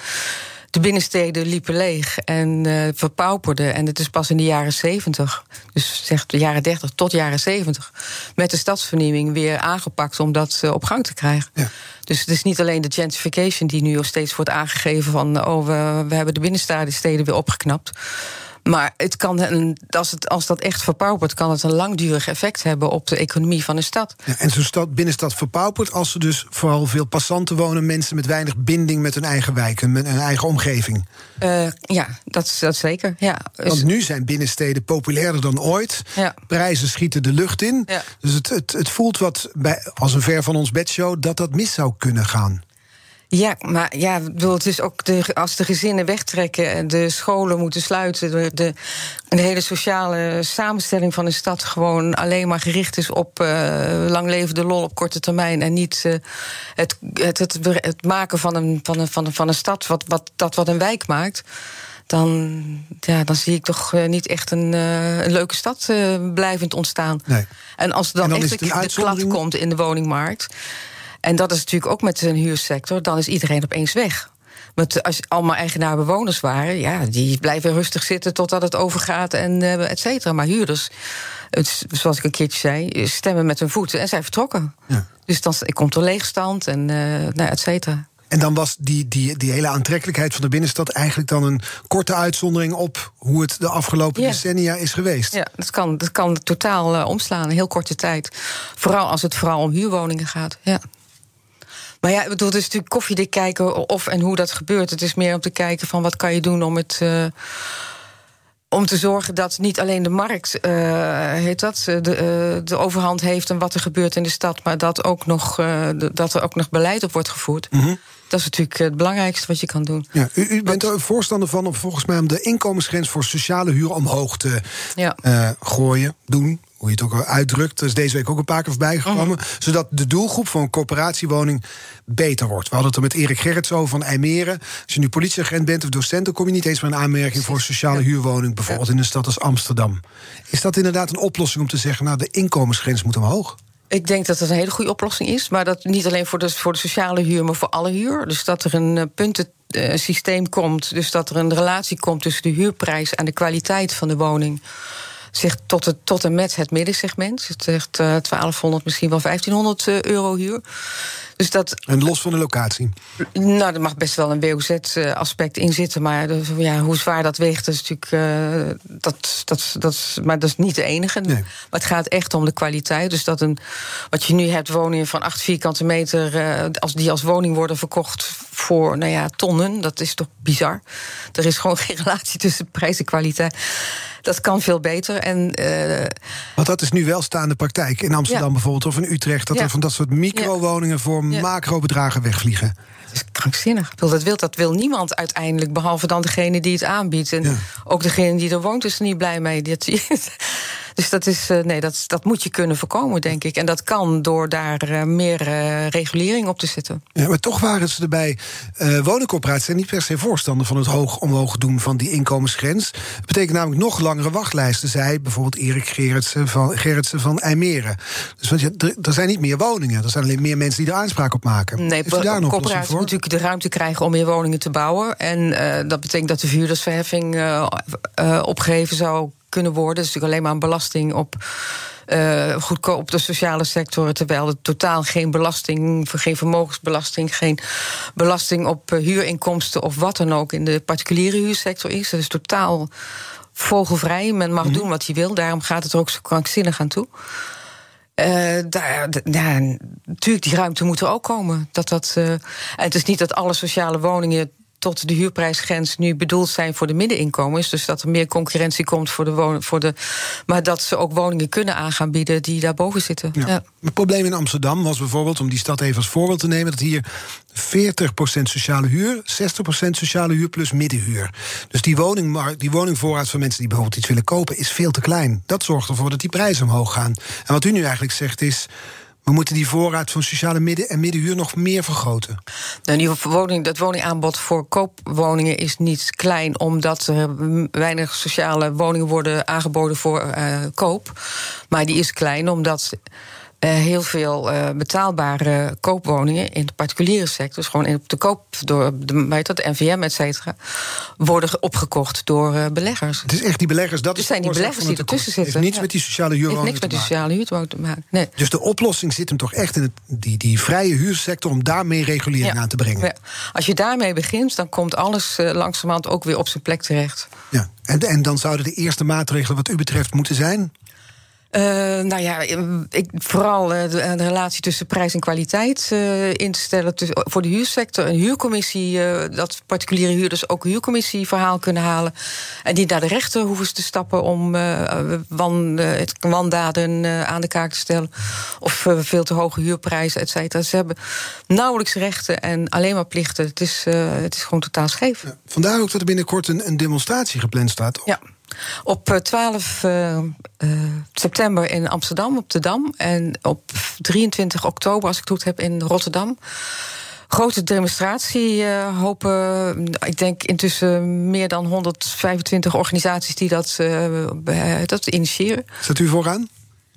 de binnensteden liepen leeg en uh, verpauperden. En het is pas in de jaren 70, dus zeg de jaren 30 tot jaren 70, met de stadsvernieuwing weer aangepakt om dat uh, op gang te krijgen. Ja. Dus het is niet alleen de gentrification die nu steeds wordt aangegeven van oh, we, we hebben de binnensteden weer opgeknapt. Maar het kan een, als, het, als dat echt verpaupert, kan het een langdurig effect hebben op de economie van een stad. Ja, en zo'n stad, binnenstad verpaupert als er dus vooral veel passanten wonen, mensen met weinig binding met hun eigen wijk, hun, hun eigen omgeving. Uh, ja, dat, dat zeker. Ja. Want nu zijn binnensteden populairder dan ooit. Ja. Prijzen schieten de lucht in. Ja. Dus het, het, het voelt wat bij, als een ver van ons bedshow dat dat mis zou kunnen gaan. Ja, maar ja, bedoel, het is ook de, als de gezinnen wegtrekken en de scholen moeten sluiten, de, de, de, hele sociale samenstelling van de stad gewoon alleen maar gericht is op uh, lang levende lol op korte termijn en niet uh, het, het, het, het, maken van een, van een, van een, van een stad wat, wat, dat wat een wijk maakt. Dan, ja, dan zie ik toch uh, niet echt een, een leuke stad blijvend ontstaan. Nee. En als er dan, dan echt de, de klad komt in de woningmarkt. En dat is natuurlijk ook met een huursector, dan is iedereen opeens weg. Want als allemaal eigenaar-bewoners waren, ja, die blijven rustig zitten totdat het overgaat en uh, et cetera. Maar huurders, het, zoals ik een keertje zei, stemmen met hun voeten en zijn vertrokken. Ja. Dus dan komt er leegstand en uh, nou, et cetera. En dan was die, die, die hele aantrekkelijkheid van de binnenstad eigenlijk dan een korte uitzondering op hoe het de afgelopen decennia is geweest. Ja, dat kan, dat kan totaal uh, omslaan, een heel korte tijd. Vooral als het vooral om huurwoningen gaat. Ja. Maar ja, ik bedoel, het is natuurlijk koffiedik kijken of en hoe dat gebeurt. Het is meer om te kijken van wat kan je doen om het. Uh, om te zorgen dat niet alleen de markt, uh, heet dat, de, uh, de overhand heeft en wat er gebeurt in de stad, maar dat, ook nog, dat er ook nog beleid op wordt gevoerd. Mm -hmm. Dat is natuurlijk het belangrijkste wat je kan doen. Ja, u, u bent er voorstander van om volgens mij om de inkomensgrens voor sociale huur omhoog te ja. gooien, doen hoe je het ook al uitdrukt. Dat is deze week ook een paar keer voorbij gekomen. Mhm. Zodat de doelgroep van een corporatiewoning beter wordt. We hadden het er met Erik Gerrits over van IJmeren. Als je nu politieagent bent of docent, dan kom je niet eens meer een aanmerking voor een sociale huurwoning, bijvoorbeeld in een stad als Amsterdam. Is dat inderdaad een oplossing om te zeggen, nou, de inkomensgrens moet omhoog? Ik denk dat dat een hele goede oplossing is. Maar dat niet alleen voor de, voor de sociale huur, maar voor alle huur. Dus dat er een eh, puntensysteem komt. Dus dat er een relatie komt tussen de huurprijs en de kwaliteit van de woning. Zeg tot, het, tot en met het middensegment. Het zegt eh 1200, misschien wel 1500 euro huur. Dus dat, En los van de locatie. nou, er mag best wel een WOZ-aspect in zitten. Maar de- ja, hoe zwaar dat weegt, dat is natuurlijk. eh, dat, dat, dat, maar dat is niet de enige. Nee. Maar het gaat echt om de kwaliteit. Dus dat een, wat je nu hebt, woningen van 8 vierkante meter. eh, als die als woning worden verkocht voor nou ja, tonnen, dat is toch bizar. Er is gewoon geen relatie tussen prijs en kwaliteit. Dat kan veel beter. En eh, Want dat is nu wel staande praktijk. In Amsterdam Ja. bijvoorbeeld of in Utrecht. Dat Ja. er van dat soort microwoningen voor macrobedragen wegvliegen. Het is krankzinnig. Dat wil, dat wil niemand uiteindelijk, behalve dan degene die het aanbiedt. En ook degene die er woont is er niet blij mee. Dat- Dus dat, is, eh, nee, dat, dat moet je kunnen voorkomen, denk ik. En dat kan door daar eh, meer eh, regulering op te zetten. Ja, maar toch waren ze erbij. eh woningcorporaties zijn niet per se voorstander van het hoog omhoog doen van die inkomensgrens. Het betekent namelijk nog langere wachtlijsten, zei bijvoorbeeld Erik Gerritsen van, Gerritsen van IJmeren. Dus want ja, er, er zijn niet meer woningen. Er zijn alleen meer mensen die er aanspraak op maken. Nee, corporaties moeten natuurlijk de ruimte krijgen om meer woningen te bouwen. En dat betekent dat de verhuurdersverheffing eh, eh, opgeheven zou kunnen worden. Dat is natuurlijk alleen maar een belasting op. eh, goedkoop op de sociale sector, terwijl er totaal geen belasting, geen vermogensbelasting, geen belasting op eh, huurinkomsten of wat dan ook in de particuliere huursector is. Dat is totaal vogelvrij. Men mag doen wat hij wil. Daarom gaat het er ook zo krankzinnig aan toe. Eh, daar, ja, natuurlijk, die ruimte moet er ook komen. Dat dat, en het is niet dat alle sociale woningen tot de huurprijsgrens nu bedoeld zijn voor de middeninkomens. Dus dat er meer concurrentie komt voor de wonen. Voor de, maar dat ze ook woningen kunnen aan gaan bieden die daarboven zitten. Ja. Ja. Het probleem in Amsterdam was bijvoorbeeld, om die stad even als voorbeeld te nemen, dat hier 40% sociale huur, 60% sociale huur plus middenhuur. Dus die, woningmarkt, die woningvoorraad van mensen die bijvoorbeeld iets willen kopen, is veel te klein. Dat zorgt ervoor dat die prijzen omhoog gaan. En wat u nu eigenlijk zegt is. We moeten die voorraad van sociale midden- en middenhuur nog meer vergroten. Nou, geval, woning, dat woningaanbod voor koopwoningen is niet klein, omdat er weinig sociale woningen worden aangeboden voor eh, koop. Maar die is klein omdat. Eh, heel veel eh, betaalbare koopwoningen in de particuliere sector, dus gewoon in- op de koop door de, weet dat, de NVM, et cetera, worden ge- opgekocht door eh, beleggers. Het is echt die beleggers, dat Het is zijn die beleggers die het ertussen Het zitten. heeft niets Ja. met die sociale heeft huurwoningen niks met te maken. sociale huurwoning te maken. Nee. Dus de oplossing zit hem toch echt in het, die, die vrije huursector om daar meer regulering Ja. aan te brengen. Ja. Als je daarmee begint, dan komt alles langzamerhand ook weer op zijn plek terecht. Ja. En, en dan zouden de eerste maatregelen wat u betreft moeten zijn. Eh, nou ja, ik, vooral eh, de, de relatie tussen prijs en kwaliteit eh, in te stellen. Voor de huursector een huurcommissie, eh, dat particuliere huurders ook een huurcommissieverhaal kunnen halen. En die naar de rechter hoeven te stappen om eh, wan, eh, het wandaden eh, aan de kaak te stellen. Of eh, veel te hoge huurprijzen, et cetera. Ze hebben nauwelijks rechten en alleen maar plichten. Het is, eh, het is gewoon totaal scheef. Vandaar ook dat er binnenkort een, een demonstratie gepland staat. Ja. Op eh, 12 eh, eh, september in Amsterdam, op de Dam. En op 23 oktober, als ik het goed heb, in Rotterdam. Grote demonstratie eh, hopen, ik denk intussen meer dan 125 organisaties die dat, eh, dat initiëren. Staat u vooraan?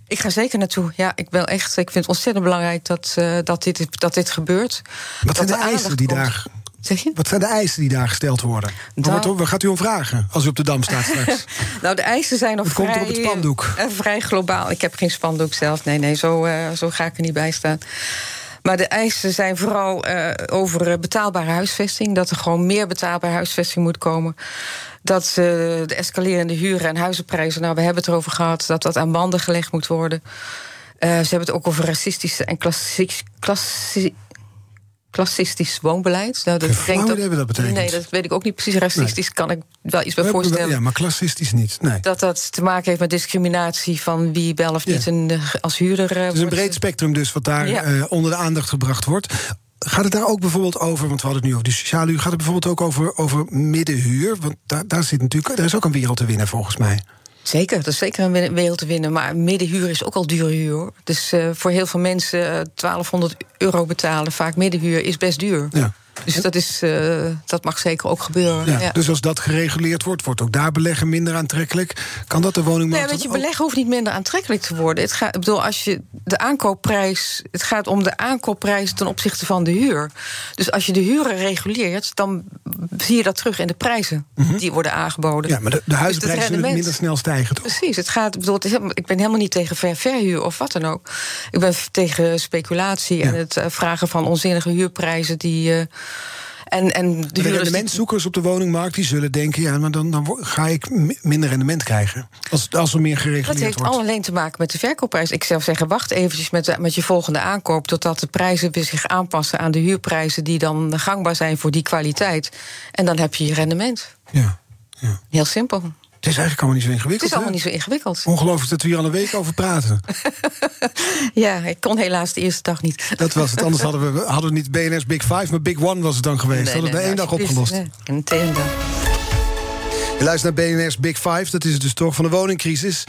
Ik ga zeker naartoe. Ja, ik ben echt. Ik vind het ontzettend belangrijk dat, eh, dat, dit, dat dit gebeurt. Wat zijn Dat de er eisen die komt. daar... Zeg je? Wat zijn de eisen die daar gesteld worden? Waar, Nou- gaat u om vragen als u op de Dam staat straks? Nou, de eisen zijn nog Het komt vrij, er op het spandoek. eh, vrij globaal. Ik heb geen spandoek zelf. Nee, nee, zo, eh, zo ga ik er niet bij staan. Maar de eisen zijn vooral eh, over betaalbare huisvesting. Dat er gewoon meer betaalbare huisvesting moet komen. Dat eh, de escalerende huren en huizenprijzen, nou, we hebben het erover gehad, dat dat aan banden gelegd moet worden. Ze hebben het ook over racistische en klassi- klassistisch woonbeleid. Nou, dat, Geen denk dat betekent. Nee, dat weet ik ook niet precies. Racistisch kan ik wel iets bij voorstellen Ja, maar klassistisch niet. Nee. dat dat te maken heeft met discriminatie van wie wel of Ja. niet een, eh, als huurder eh, Het is een breed spectrum dus wat daar Ja. eh, onder de aandacht gebracht wordt. Gaat het daar ook bijvoorbeeld over, want we hadden het nu over de sociale huur... gaat het bijvoorbeeld ook over, over middenhuur? Want daar, daar zit natuurlijk, er is ook een wereld te winnen volgens mij. Zeker, dat is zeker een wereld te winnen. Maar middenhuur is ook al dure huur. Dus uh, voor heel veel mensen uh, 1200 euro betalen, vaak middenhuur, is best duur. Ja. Dus dat, is, uh, dat mag zeker ook gebeuren. Ja, ja. Dus als dat gereguleerd wordt, wordt ook daar beleggen minder aantrekkelijk. Kan dat de woningmarkt? Nee, weet je, beleggen hoeft niet minder aantrekkelijk te worden. Het gaat, ik bedoel, als je de aankoopprijs. Het gaat om de aankoopprijs ten opzichte van de huur. Dus als je de huren reguleert, dan zie je dat terug in de prijzen mm -hmm. die worden aangeboden. Ja, maar de, de Dus huizenprijzen zullen minder snel stijgen, toch? Precies. Het gaat, bedoel, het is, ik ben helemaal niet tegen ver, verhuur of wat dan ook. Ik ben tegen speculatie ja. en het uh, vragen van onzinnige huurprijzen die. Uh, en, en de, de rendementzoekers op de woningmarkt die zullen denken: ja, maar dan, dan ga ik minder rendement krijgen. Als, als er meer gereguleerd wordt. Dat heeft wordt. alleen te maken met de verkoopprijs. Ik zou zeggen: wacht eventjes met, de, met je volgende aankoop. totdat de prijzen weer zich aanpassen aan de huurprijzen. die dan gangbaar zijn voor die kwaliteit. En dan heb je je rendement. Ja. ja. Heel simpel. Het is eigenlijk allemaal niet zo ingewikkeld. Het is allemaal hè? niet zo ingewikkeld. Ongelooflijk dat we hier al een week over praten. ja, ik kon helaas de eerste dag niet. Dat was het. Anders hadden we, hadden we niet BNS Big Five, maar Big One was het dan geweest. Nee, hadden we nee, één dag opgelost. Nee, integendeel. Je luistert naar BNR's Big Five, dat is het dus toch van de woningcrisis.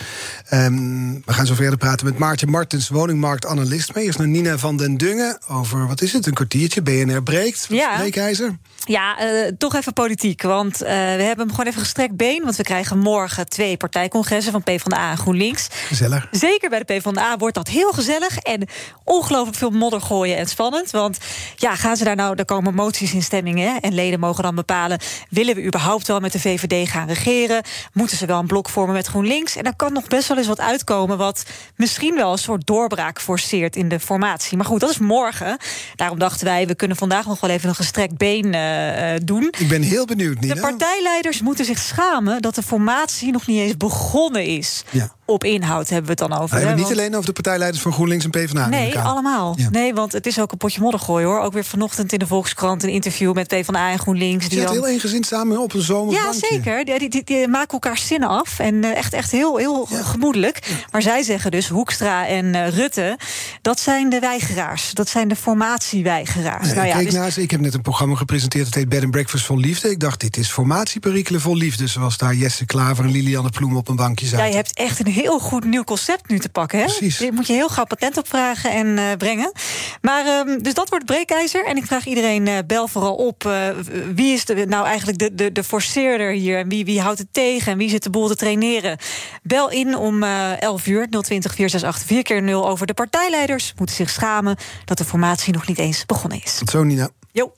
Um, we gaan zo verder praten met Maartje Martens, woningmarktanalist. Maar eerst naar Nina van den Dungen over, wat is het, een kwartiertje, BNR breekt. Ja. Breekijzer. Ja, uh, toch even politiek. Want uh, we hebben hem gewoon even gestrekt been. Want we krijgen morgen twee partijcongressen van PvdA en GroenLinks. Gezellig. Zeker bij de PvdA wordt dat heel gezellig. En ongelooflijk veel modder gooien en spannend. Want ja, gaan ze daar nou, er komen moties in stemming. Hè, en leden mogen dan bepalen, willen we überhaupt wel met de VVD gaan regeren? Moeten ze wel een blok vormen met GroenLinks? En daar kan nog best wel eens wat uitkomen... wat misschien wel een soort doorbraak forceert in de formatie. Maar goed, dat is morgen. Daarom dachten wij, we kunnen vandaag nog wel even een gestrekt been... Uh, doen. Ik ben heel benieuwd, Nina. De partijleiders moeten zich schamen dat de formatie nog niet eens begonnen is. Ja. Op inhoud hebben we het dan over. We hebben hè? niet Want- alleen over de partijleiders van GroenLinks en PvdA. Nee, allemaal. Ja. Nee, want het is ook een potje modder gooien hoor. Ook weer vanochtend in de Volkskrant een interview met PvdA en GroenLinks. Je Die zit dan... heel eengezint samen op een Ja, zomerbankje. zeker. Die, die, die, die maken elkaar zinnen af. En eh, echt, echt heel, heel gemoedelijk. Maar zij zeggen dus, Hoekstra en eh, Rutte... dat zijn de weigeraars. Dat zijn de formatieweigeraars. Nee, nou ik, ja, keek dus- naar ze. ik heb net een programma gepresenteerd... dat heet Bed and Breakfast vol liefde. Ik dacht, dit is formatieperikelen vol liefde. Zoals daar Jesse Klaver en Lilianne Ploem op een bankje zaten. Jij hebt echt een heel goed nieuw concept nu te pakken. Hè? Precies. Dit moet je heel gauw patent opvragen en eh, brengen. Maar ehm, dus dat wordt breekijzer. En ik vraag iedereen, eh, bel vooral op. eh, wie is de, nou eigenlijk de, de, de forceerder hier? En wie, wie houdt het tegen? En wie zit de boel te traineren? Bel in om eh 11 uur, 020 468 4 keer 0 over de partijleiders. Moeten zich schamen dat de formatie nog niet eens begonnen is. Tot zo, Nina. Jo.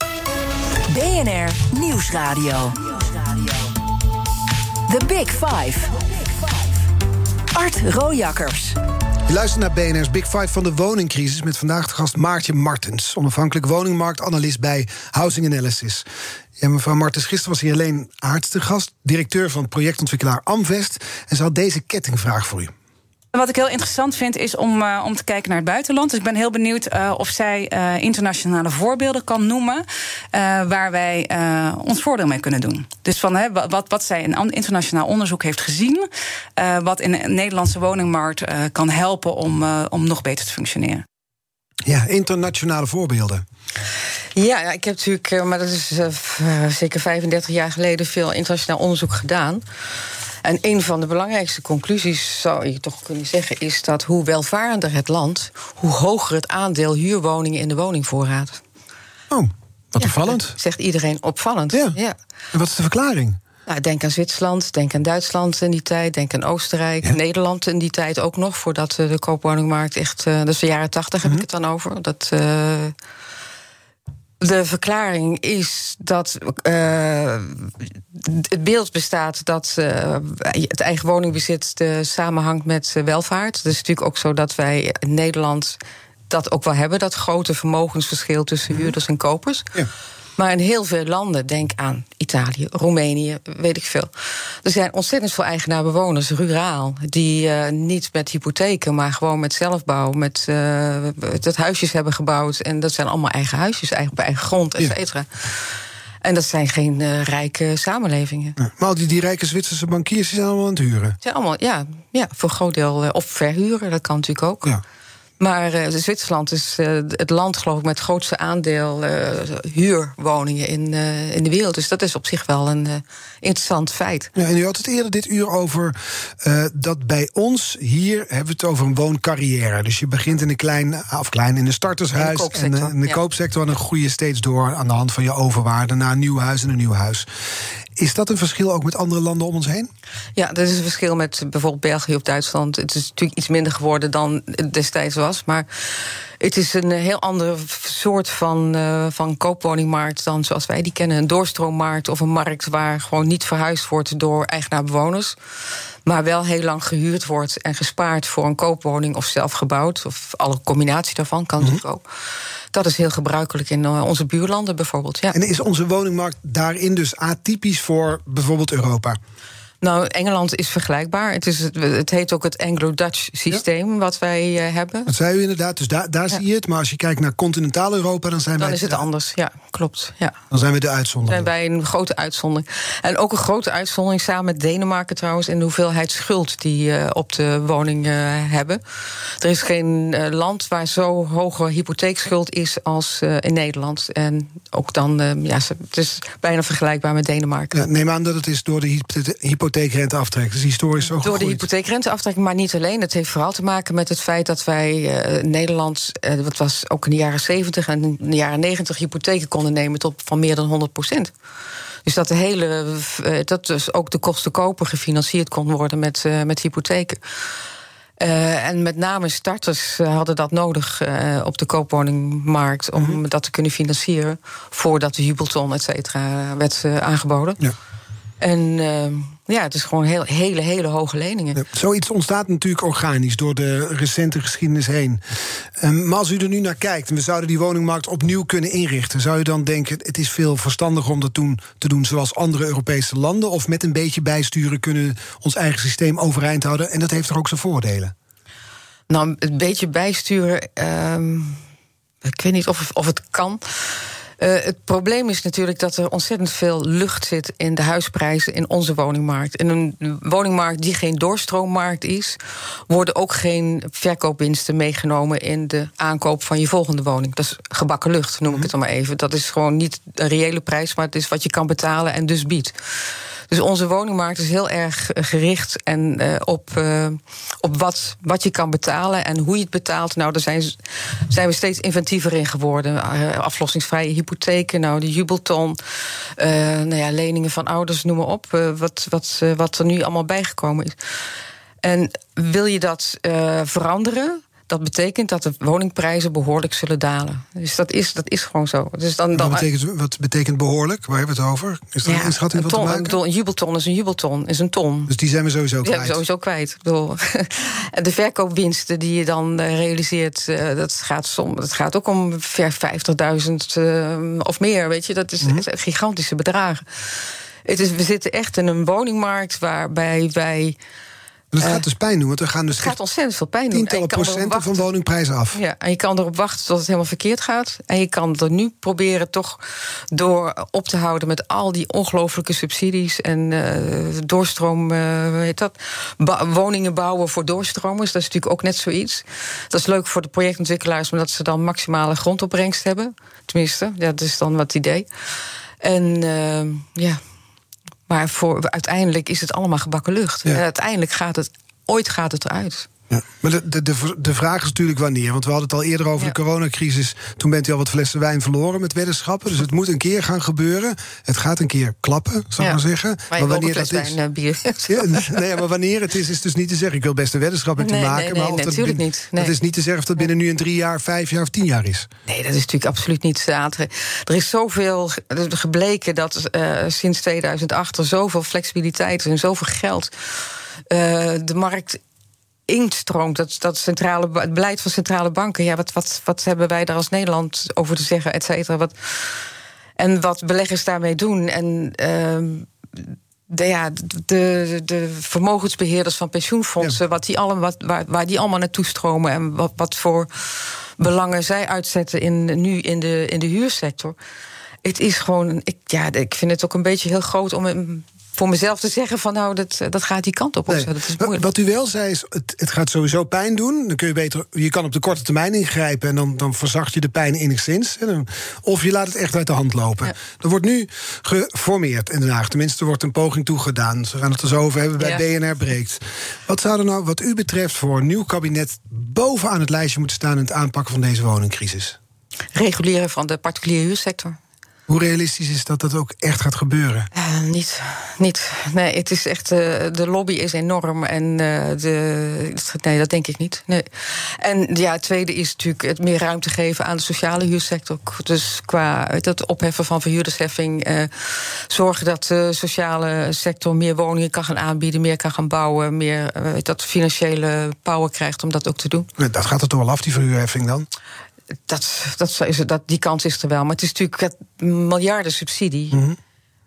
BNR Nieuwsradio. The Big Five. Art Rojakkers. Je luistert naar BNR's Big Five van de woningcrisis... met vandaag de gast Maartje Martens... onafhankelijk woningmarktanalist bij Housing Analysis. Ja, mevrouw Martens, gisteren was hier alleen Aarts gast... directeur van projectontwikkelaar Amvest... en ze had deze kettingvraag voor u. Wat ik heel interessant vind is om, uh, om te kijken naar het buitenland. Dus ik ben heel benieuwd uh, of zij uh, internationale voorbeelden kan noemen. waar wij ons voordeel mee kunnen doen. Dus van hè, wat, wat zij in internationaal onderzoek heeft gezien. wat in een Nederlandse woningmarkt kan helpen om, om nog beter te functioneren. Ja, internationale voorbeelden. Ja, ja, ik heb natuurlijk, maar dat is zeker 35 jaar geleden, veel internationaal onderzoek gedaan. En een van de belangrijkste conclusies, zou je toch kunnen zeggen, is dat hoe welvarender het land, hoe hoger het aandeel huurwoningen in de woningvoorraad. Oh, wat ja, opvallend. Zegt iedereen opvallend. Ja. ja. En wat is de verklaring? Nou, denk aan Zwitserland, denk aan Duitsland in die tijd, denk aan Oostenrijk, ja. Nederland in die tijd ook nog, voordat de koopwoningmarkt echt, dat is de jaren tachtig heb mm -hmm. ik het dan over. Dat. Uh, de verklaring is dat uh, het beeld bestaat dat uh, het eigen woningbezit uh, samenhangt met welvaart. Het is natuurlijk ook zo dat wij in Nederland dat ook wel hebben, dat grote vermogensverschil tussen huurders en kopers. Ja. Maar in heel veel landen, denk aan Italië, Roemenië, weet ik veel. Er zijn ontzettend veel eigenaar-bewoners, ruraal, die uh, niet met hypotheken, maar gewoon met zelfbouw, met uh, dat huisjes hebben gebouwd. En dat zijn allemaal eigen huisjes, eigen, op eigen grond, et cetera. Ja. En dat zijn geen uh, rijke samenlevingen. Ja, maar al die, die rijke Zwitserse bankiers die zijn allemaal aan het huren. Zijn allemaal, ja, ja voor een groot deel. of verhuren, dat kan natuurlijk ook. Ja. Maar uh, Zwitserland is uh, het land, geloof ik, met het grootste aandeel uh, huurwoningen in, in de wereld. Dus dat is op zich wel een interessant feit. Ja, en u had het eerder dit uur over dat bij ons hier hebben we het over een wooncarrière. Dus je begint in een klein, of klein in een startershuis. In de koopsector. En in de ja. koopsector. En dan groei je steeds door aan de hand van je overwaarde naar een nieuw huis en een nieuw huis. Is dat een verschil ook met andere landen om ons heen? Ja, dat is een verschil met bijvoorbeeld België of Duitsland. Het is natuurlijk iets minder geworden dan het destijds was. Maar het is een heel andere soort van, uh, van koopwoningmarkt dan zoals wij die kennen. Een doorstroommarkt of een markt waar gewoon niet verhuisd wordt door eigenaar-bewoners. Maar wel heel lang gehuurd wordt en gespaard voor een koopwoning of zelf gebouwd. Of alle combinatie daarvan kan natuurlijk mm -hmm. ook. Dat is heel gebruikelijk in onze buurlanden bijvoorbeeld. Ja. En is onze woningmarkt daarin dus atypisch voor bijvoorbeeld Europa? Nou, Engeland is vergelijkbaar. Het, is, het heet ook het Anglo-Dutch systeem ja. wat wij uh, hebben. Dat zei u inderdaad, dus daar, daar ja. zie je het. Maar als je kijkt naar continentaal Europa, dan zijn dan wij... Dan is het anders, ja, klopt. Ja. Dan zijn we de uitzondering. Dan zijn wij een grote uitzondering. En ook een grote uitzondering samen met Denemarken trouwens... in de hoeveelheid schuld die uh, op de woning uh, hebben. Er is geen land waar zo hoge hypotheekschuld is als in Nederland. En ook dan, ja, het is bijna vergelijkbaar met Denemarken. Ja, neem aan dat het is door de hypotheek hypotheekrenteaftrek. Dus historisch zo Door gegroeid. de hypotheekrenteaftrek, maar niet alleen. Het heeft vooral te maken met het feit dat wij uh, Nederland, uh, dat was ook in de jaren 70 en in de jaren 90 hypotheken konden nemen tot van meer dan 100 procent. Dus dat de hele, uh, dat dus ook de kosten koper gefinancierd kon worden met, met hypotheken. Uh, en met name starters uh, hadden dat nodig uh, op de koopwoningmarkt om -hmm. dat te kunnen financieren voordat de jubelton, et cetera, werd aangeboden. Ja. En ja, het is gewoon heel, hele, hele hoge leningen. Ja, zoiets ontstaat natuurlijk organisch door de recente geschiedenis heen. Um, maar als u er nu naar kijkt en we zouden die woningmarkt opnieuw kunnen inrichten, zou u dan denken: het is veel verstandiger om dat toen te doen zoals andere Europese landen? Of met een beetje bijsturen kunnen we ons eigen systeem overeind houden? En dat heeft er ook zijn voordelen. Nou, een beetje bijsturen. Um, ik weet niet of, of het kan. Uh, het probleem is natuurlijk dat er ontzettend veel lucht zit in de huisprijzen in onze woningmarkt. In een woningmarkt die geen doorstroommarkt is, worden ook geen verkoopwinsten meegenomen in de aankoop van je volgende woning. Dat is gebakken lucht, noem ik het dan maar even. Dat is gewoon niet een reële prijs, maar het is wat je kan betalen en dus biedt. Dus onze woningmarkt is heel erg gericht en, uh, op, uh, op wat, wat je kan betalen en hoe je het betaalt. Nou, daar zijn, zijn we steeds inventiever in geworden. Aflossingsvrije hypotheken, nou, de jubelton, nou ja, leningen van ouders, noem maar op. wat, wat, wat er nu allemaal bijgekomen is. En wil je dat veranderen? Dat betekent dat de woningprijzen behoorlijk zullen dalen. Dus dat is, dat is gewoon zo. Dus dan, dan, wat, betekent, wat betekent behoorlijk? Waar hebben we het over? Is dat ja, een inschatting een, van ton, te maken? Een jubelton is een jubelton, is een ton. Dus die zijn we sowieso kwijt? Die sowieso kwijt. Ik bedoel, de verkoopwinsten die je dan realiseert... dat gaat, som, dat gaat ook om ver 50.000 uh, of meer, weet je. Dat is mm -hmm. gigantische bedragen. Het is, we zitten echt in een woningmarkt waarbij wij... En dat gaat dus pijn doen, want er gaan dus het gaat ontzettend veel pijn doen. tientallen procenten van woningprijzen af. Ja, en je kan erop wachten tot het helemaal verkeerd gaat. En je kan er nu proberen toch door op te houden met al die ongelooflijke subsidies en uh, doorstroom, uh, heet dat? Ba woningen bouwen voor doorstromers. Dat is natuurlijk ook net zoiets. Dat is leuk voor de projectontwikkelaars, omdat ze dan maximale grondopbrengst hebben. Tenminste, ja, dat is dan wat idee. En uh, ja. Maar voor, uiteindelijk is het allemaal gebakken lucht. Ja. En uiteindelijk gaat het, ooit gaat het eruit. Ja, maar de, de, de, de vraag is natuurlijk wanneer. Want we hadden het al eerder over ja. de coronacrisis. Toen bent u al wat flessen wijn verloren met weddenschappen. Dus het moet een keer gaan gebeuren. Het gaat een keer klappen, zal ik ja. maar zeggen. Maar, maar wanneer dat is. Wijn, bier. Ja, nee, maar wanneer het is, is dus niet te zeggen. Ik wil best een weddenschap met nee, u maken. Nee, nee, maar of dat binnen, niet. Dat is niet te zeggen of dat binnen nu in drie jaar, vijf jaar of tien jaar is. Nee, dat is natuurlijk absoluut niet Er is zoveel gebleken dat uh, sinds 2008 er zoveel flexibiliteit en zoveel geld. Uh, de markt instroomt. Dat, dat centrale, het beleid van centrale banken. Ja, wat, wat, wat hebben wij daar als Nederland over te zeggen, et cetera? Wat, en wat beleggers daarmee doen. En uh, de, ja, de, de vermogensbeheerders van pensioenfondsen, ja. wat die allemaal, wat, waar, waar die allemaal naartoe stromen en wat, wat voor belangen zij uitzetten in, nu in de, in de huursector. Het is gewoon, ik, ja, ik vind het ook een beetje heel groot om voor mezelf te zeggen van nou, dat, dat gaat die kant op. Nee. Dat is moeilijk. Wat u wel zei is, het, het gaat sowieso pijn doen. Dan kun je beter, je kan op de korte termijn ingrijpen... en dan, dan verzacht je de pijn enigszins. Dan- Of je laat het echt uit de hand lopen. Ja. Er wordt nu geformeerd in Den Haag. Tenminste, er wordt een poging toegedaan. Ze gaan het er zo over hebben bij Ja. BNR Breekt. Wat zou er nou, wat u betreft, voor een nieuw kabinet... bovenaan het lijstje moeten staan... in het aanpakken van deze woningcrisis? Reguleren van de particuliere huursector. Hoe realistisch is dat dat ook echt gaat gebeuren? Eh, niet, niet. Nee, het is echt. eh, de lobby is enorm. En eh, de. Nee, dat denk ik niet. Nee. En ja, het tweede is natuurlijk het meer ruimte geven aan de sociale huursector. Dus qua het opheffen van verhuurdersheffing. zorgen dat de sociale sector meer woningen kan gaan aanbieden, meer kan gaan bouwen. Meer dat financiële power krijgt om dat ook te doen. Dat gaat er toch wel af, die verhuurheffing dan? Dat, dat, is, dat, die kans is er wel. Maar het is natuurlijk het miljarden subsidie.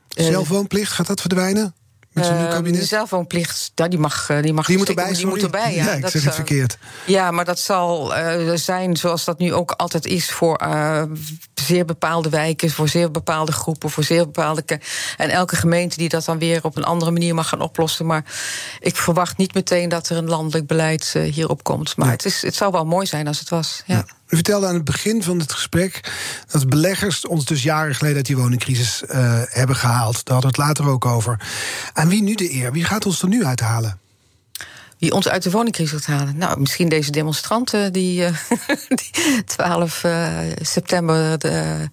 Eh, Zelfwoonplicht, gaat dat verdwijnen? Met zo'n nieuw Ehm, kabinet? De zelfwoonplicht, ja, die mag, eh, die mag Die moet erbij, die moet erbij, ja. Ja, ik Dat, zeg het eh, verkeerd. Ja, maar dat zal zijn zoals dat nu ook altijd is voor zeer bepaalde wijken, voor zeer bepaalde groepen, voor zeer bepaalde. En elke gemeente die dat dan weer op een andere manier mag gaan oplossen. Maar ik verwacht niet meteen dat er een landelijk beleid hierop komt. Maar Ja. het, is, het zou wel mooi zijn als het was. Ja. U vertelde aan het begin van het gesprek dat beleggers ons dus jaren geleden uit die woningcrisis eh, hebben gehaald. Daar hadden we het later ook over. Aan wie nu de eer? Wie gaat ons er nu uithalen? Wie ons uit de woningcrisis gaat halen? Nou, misschien deze demonstranten die, eh, die 12 eh, september. De,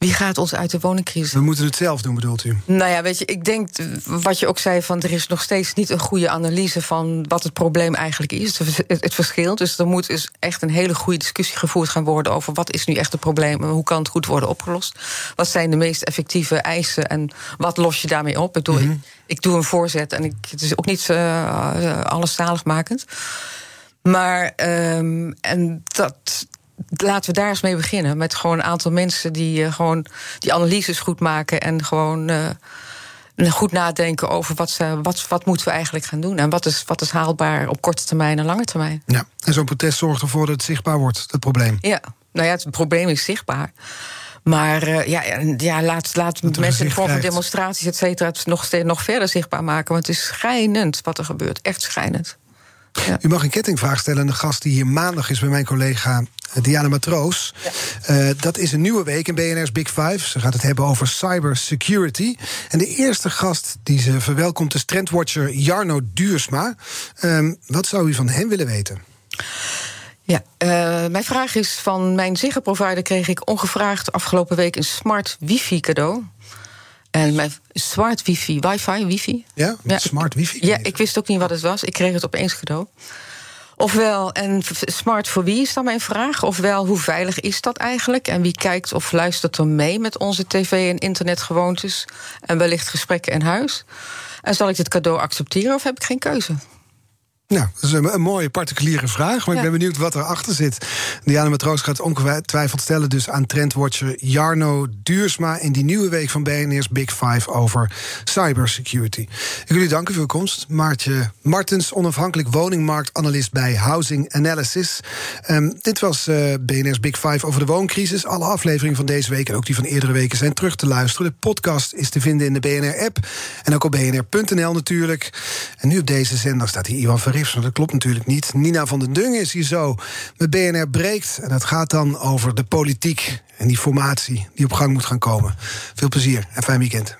wie gaat ons uit de woningcrisis? We moeten het zelf doen, bedoelt u? Nou ja, weet je, ik denk wat je ook zei: van er is nog steeds niet een goede analyse van wat het probleem eigenlijk is. Het, het verschil. Dus er moet dus echt een hele goede discussie gevoerd gaan worden over wat is nu echt het probleem en hoe kan het goed worden opgelost. Wat zijn de meest effectieve eisen en wat los je daarmee op? Ik doe, ik, ik doe een voorzet en ik, het is ook niet eh, alles zaligmakend. Maar ehm, en dat. Laten we daar eens mee beginnen. Met gewoon een aantal mensen die eh, gewoon die analyses goed maken en gewoon eh, goed nadenken over wat, ze, wat, wat moeten we eigenlijk gaan doen. En wat is, wat is haalbaar op korte termijn en lange termijn. Ja. En zo'n protest zorgt ervoor dat het zichtbaar wordt, het probleem. Ja, nou ja, het probleem is zichtbaar. Maar eh, ja, ja, laat, laat mensen in vorm van demonstraties, et cetera, het nog, nog verder zichtbaar maken. Want het is schijnend wat er gebeurt. Echt schijnend. U mag een kettingvraag stellen aan de gast die hier maandag is bij mijn collega eh, Diana Matroos. Eh, dat is een nieuwe week in BNR's Big Five. Ze gaat het hebben over cybersecurity. En de eerste gast die ze verwelkomt is trendwatcher Jarno Duursma. Ehm, wat zou u van hem willen weten? Ja, eh, mijn vraag is: van mijn Ziggo-provider kreeg ik ongevraagd afgelopen week een smart wifi cadeau. En mijn smart wifi, wifi, wifi. Ja, met smart wifi? Ja, ik wist ook niet wat het was. Ik kreeg het opeens cadeau. Ofwel, en smart voor wie is dan mijn vraag? Ofwel, hoe veilig is dat eigenlijk? En wie kijkt of luistert er mee met onze tv- en internetgewoontes? En wellicht gesprekken in huis? En zal ik dit cadeau accepteren of heb ik geen keuze? Nou, dat is een, een mooie particuliere vraag, maar ik ben benieuwd wat erachter zit. Diana Matroos gaat ongetwijfeld stellen dus aan trendwatcher Jarno Duursma... in die nieuwe week van BNR's Big Five over cybersecurity. Ik wil u danken voor uw komst. Maartje Martens, onafhankelijk woningmarktanalist bij Housing Analysis. Ehm, dit was eh, BNR's Big Five over de wooncrisis. Alle afleveringen van deze week en ook die van eerdere weken zijn terug te luisteren. De podcast is te vinden in de BNR-app en ook op bnr.nl natuurlijk. En nu op deze zender staat hier Ivan Dat klopt natuurlijk niet. Nina van den Dungen is hier zo met BNR Breekt. En dat gaat dan over de politiek en die formatie die op gang moet gaan komen. Veel plezier en fijn weekend.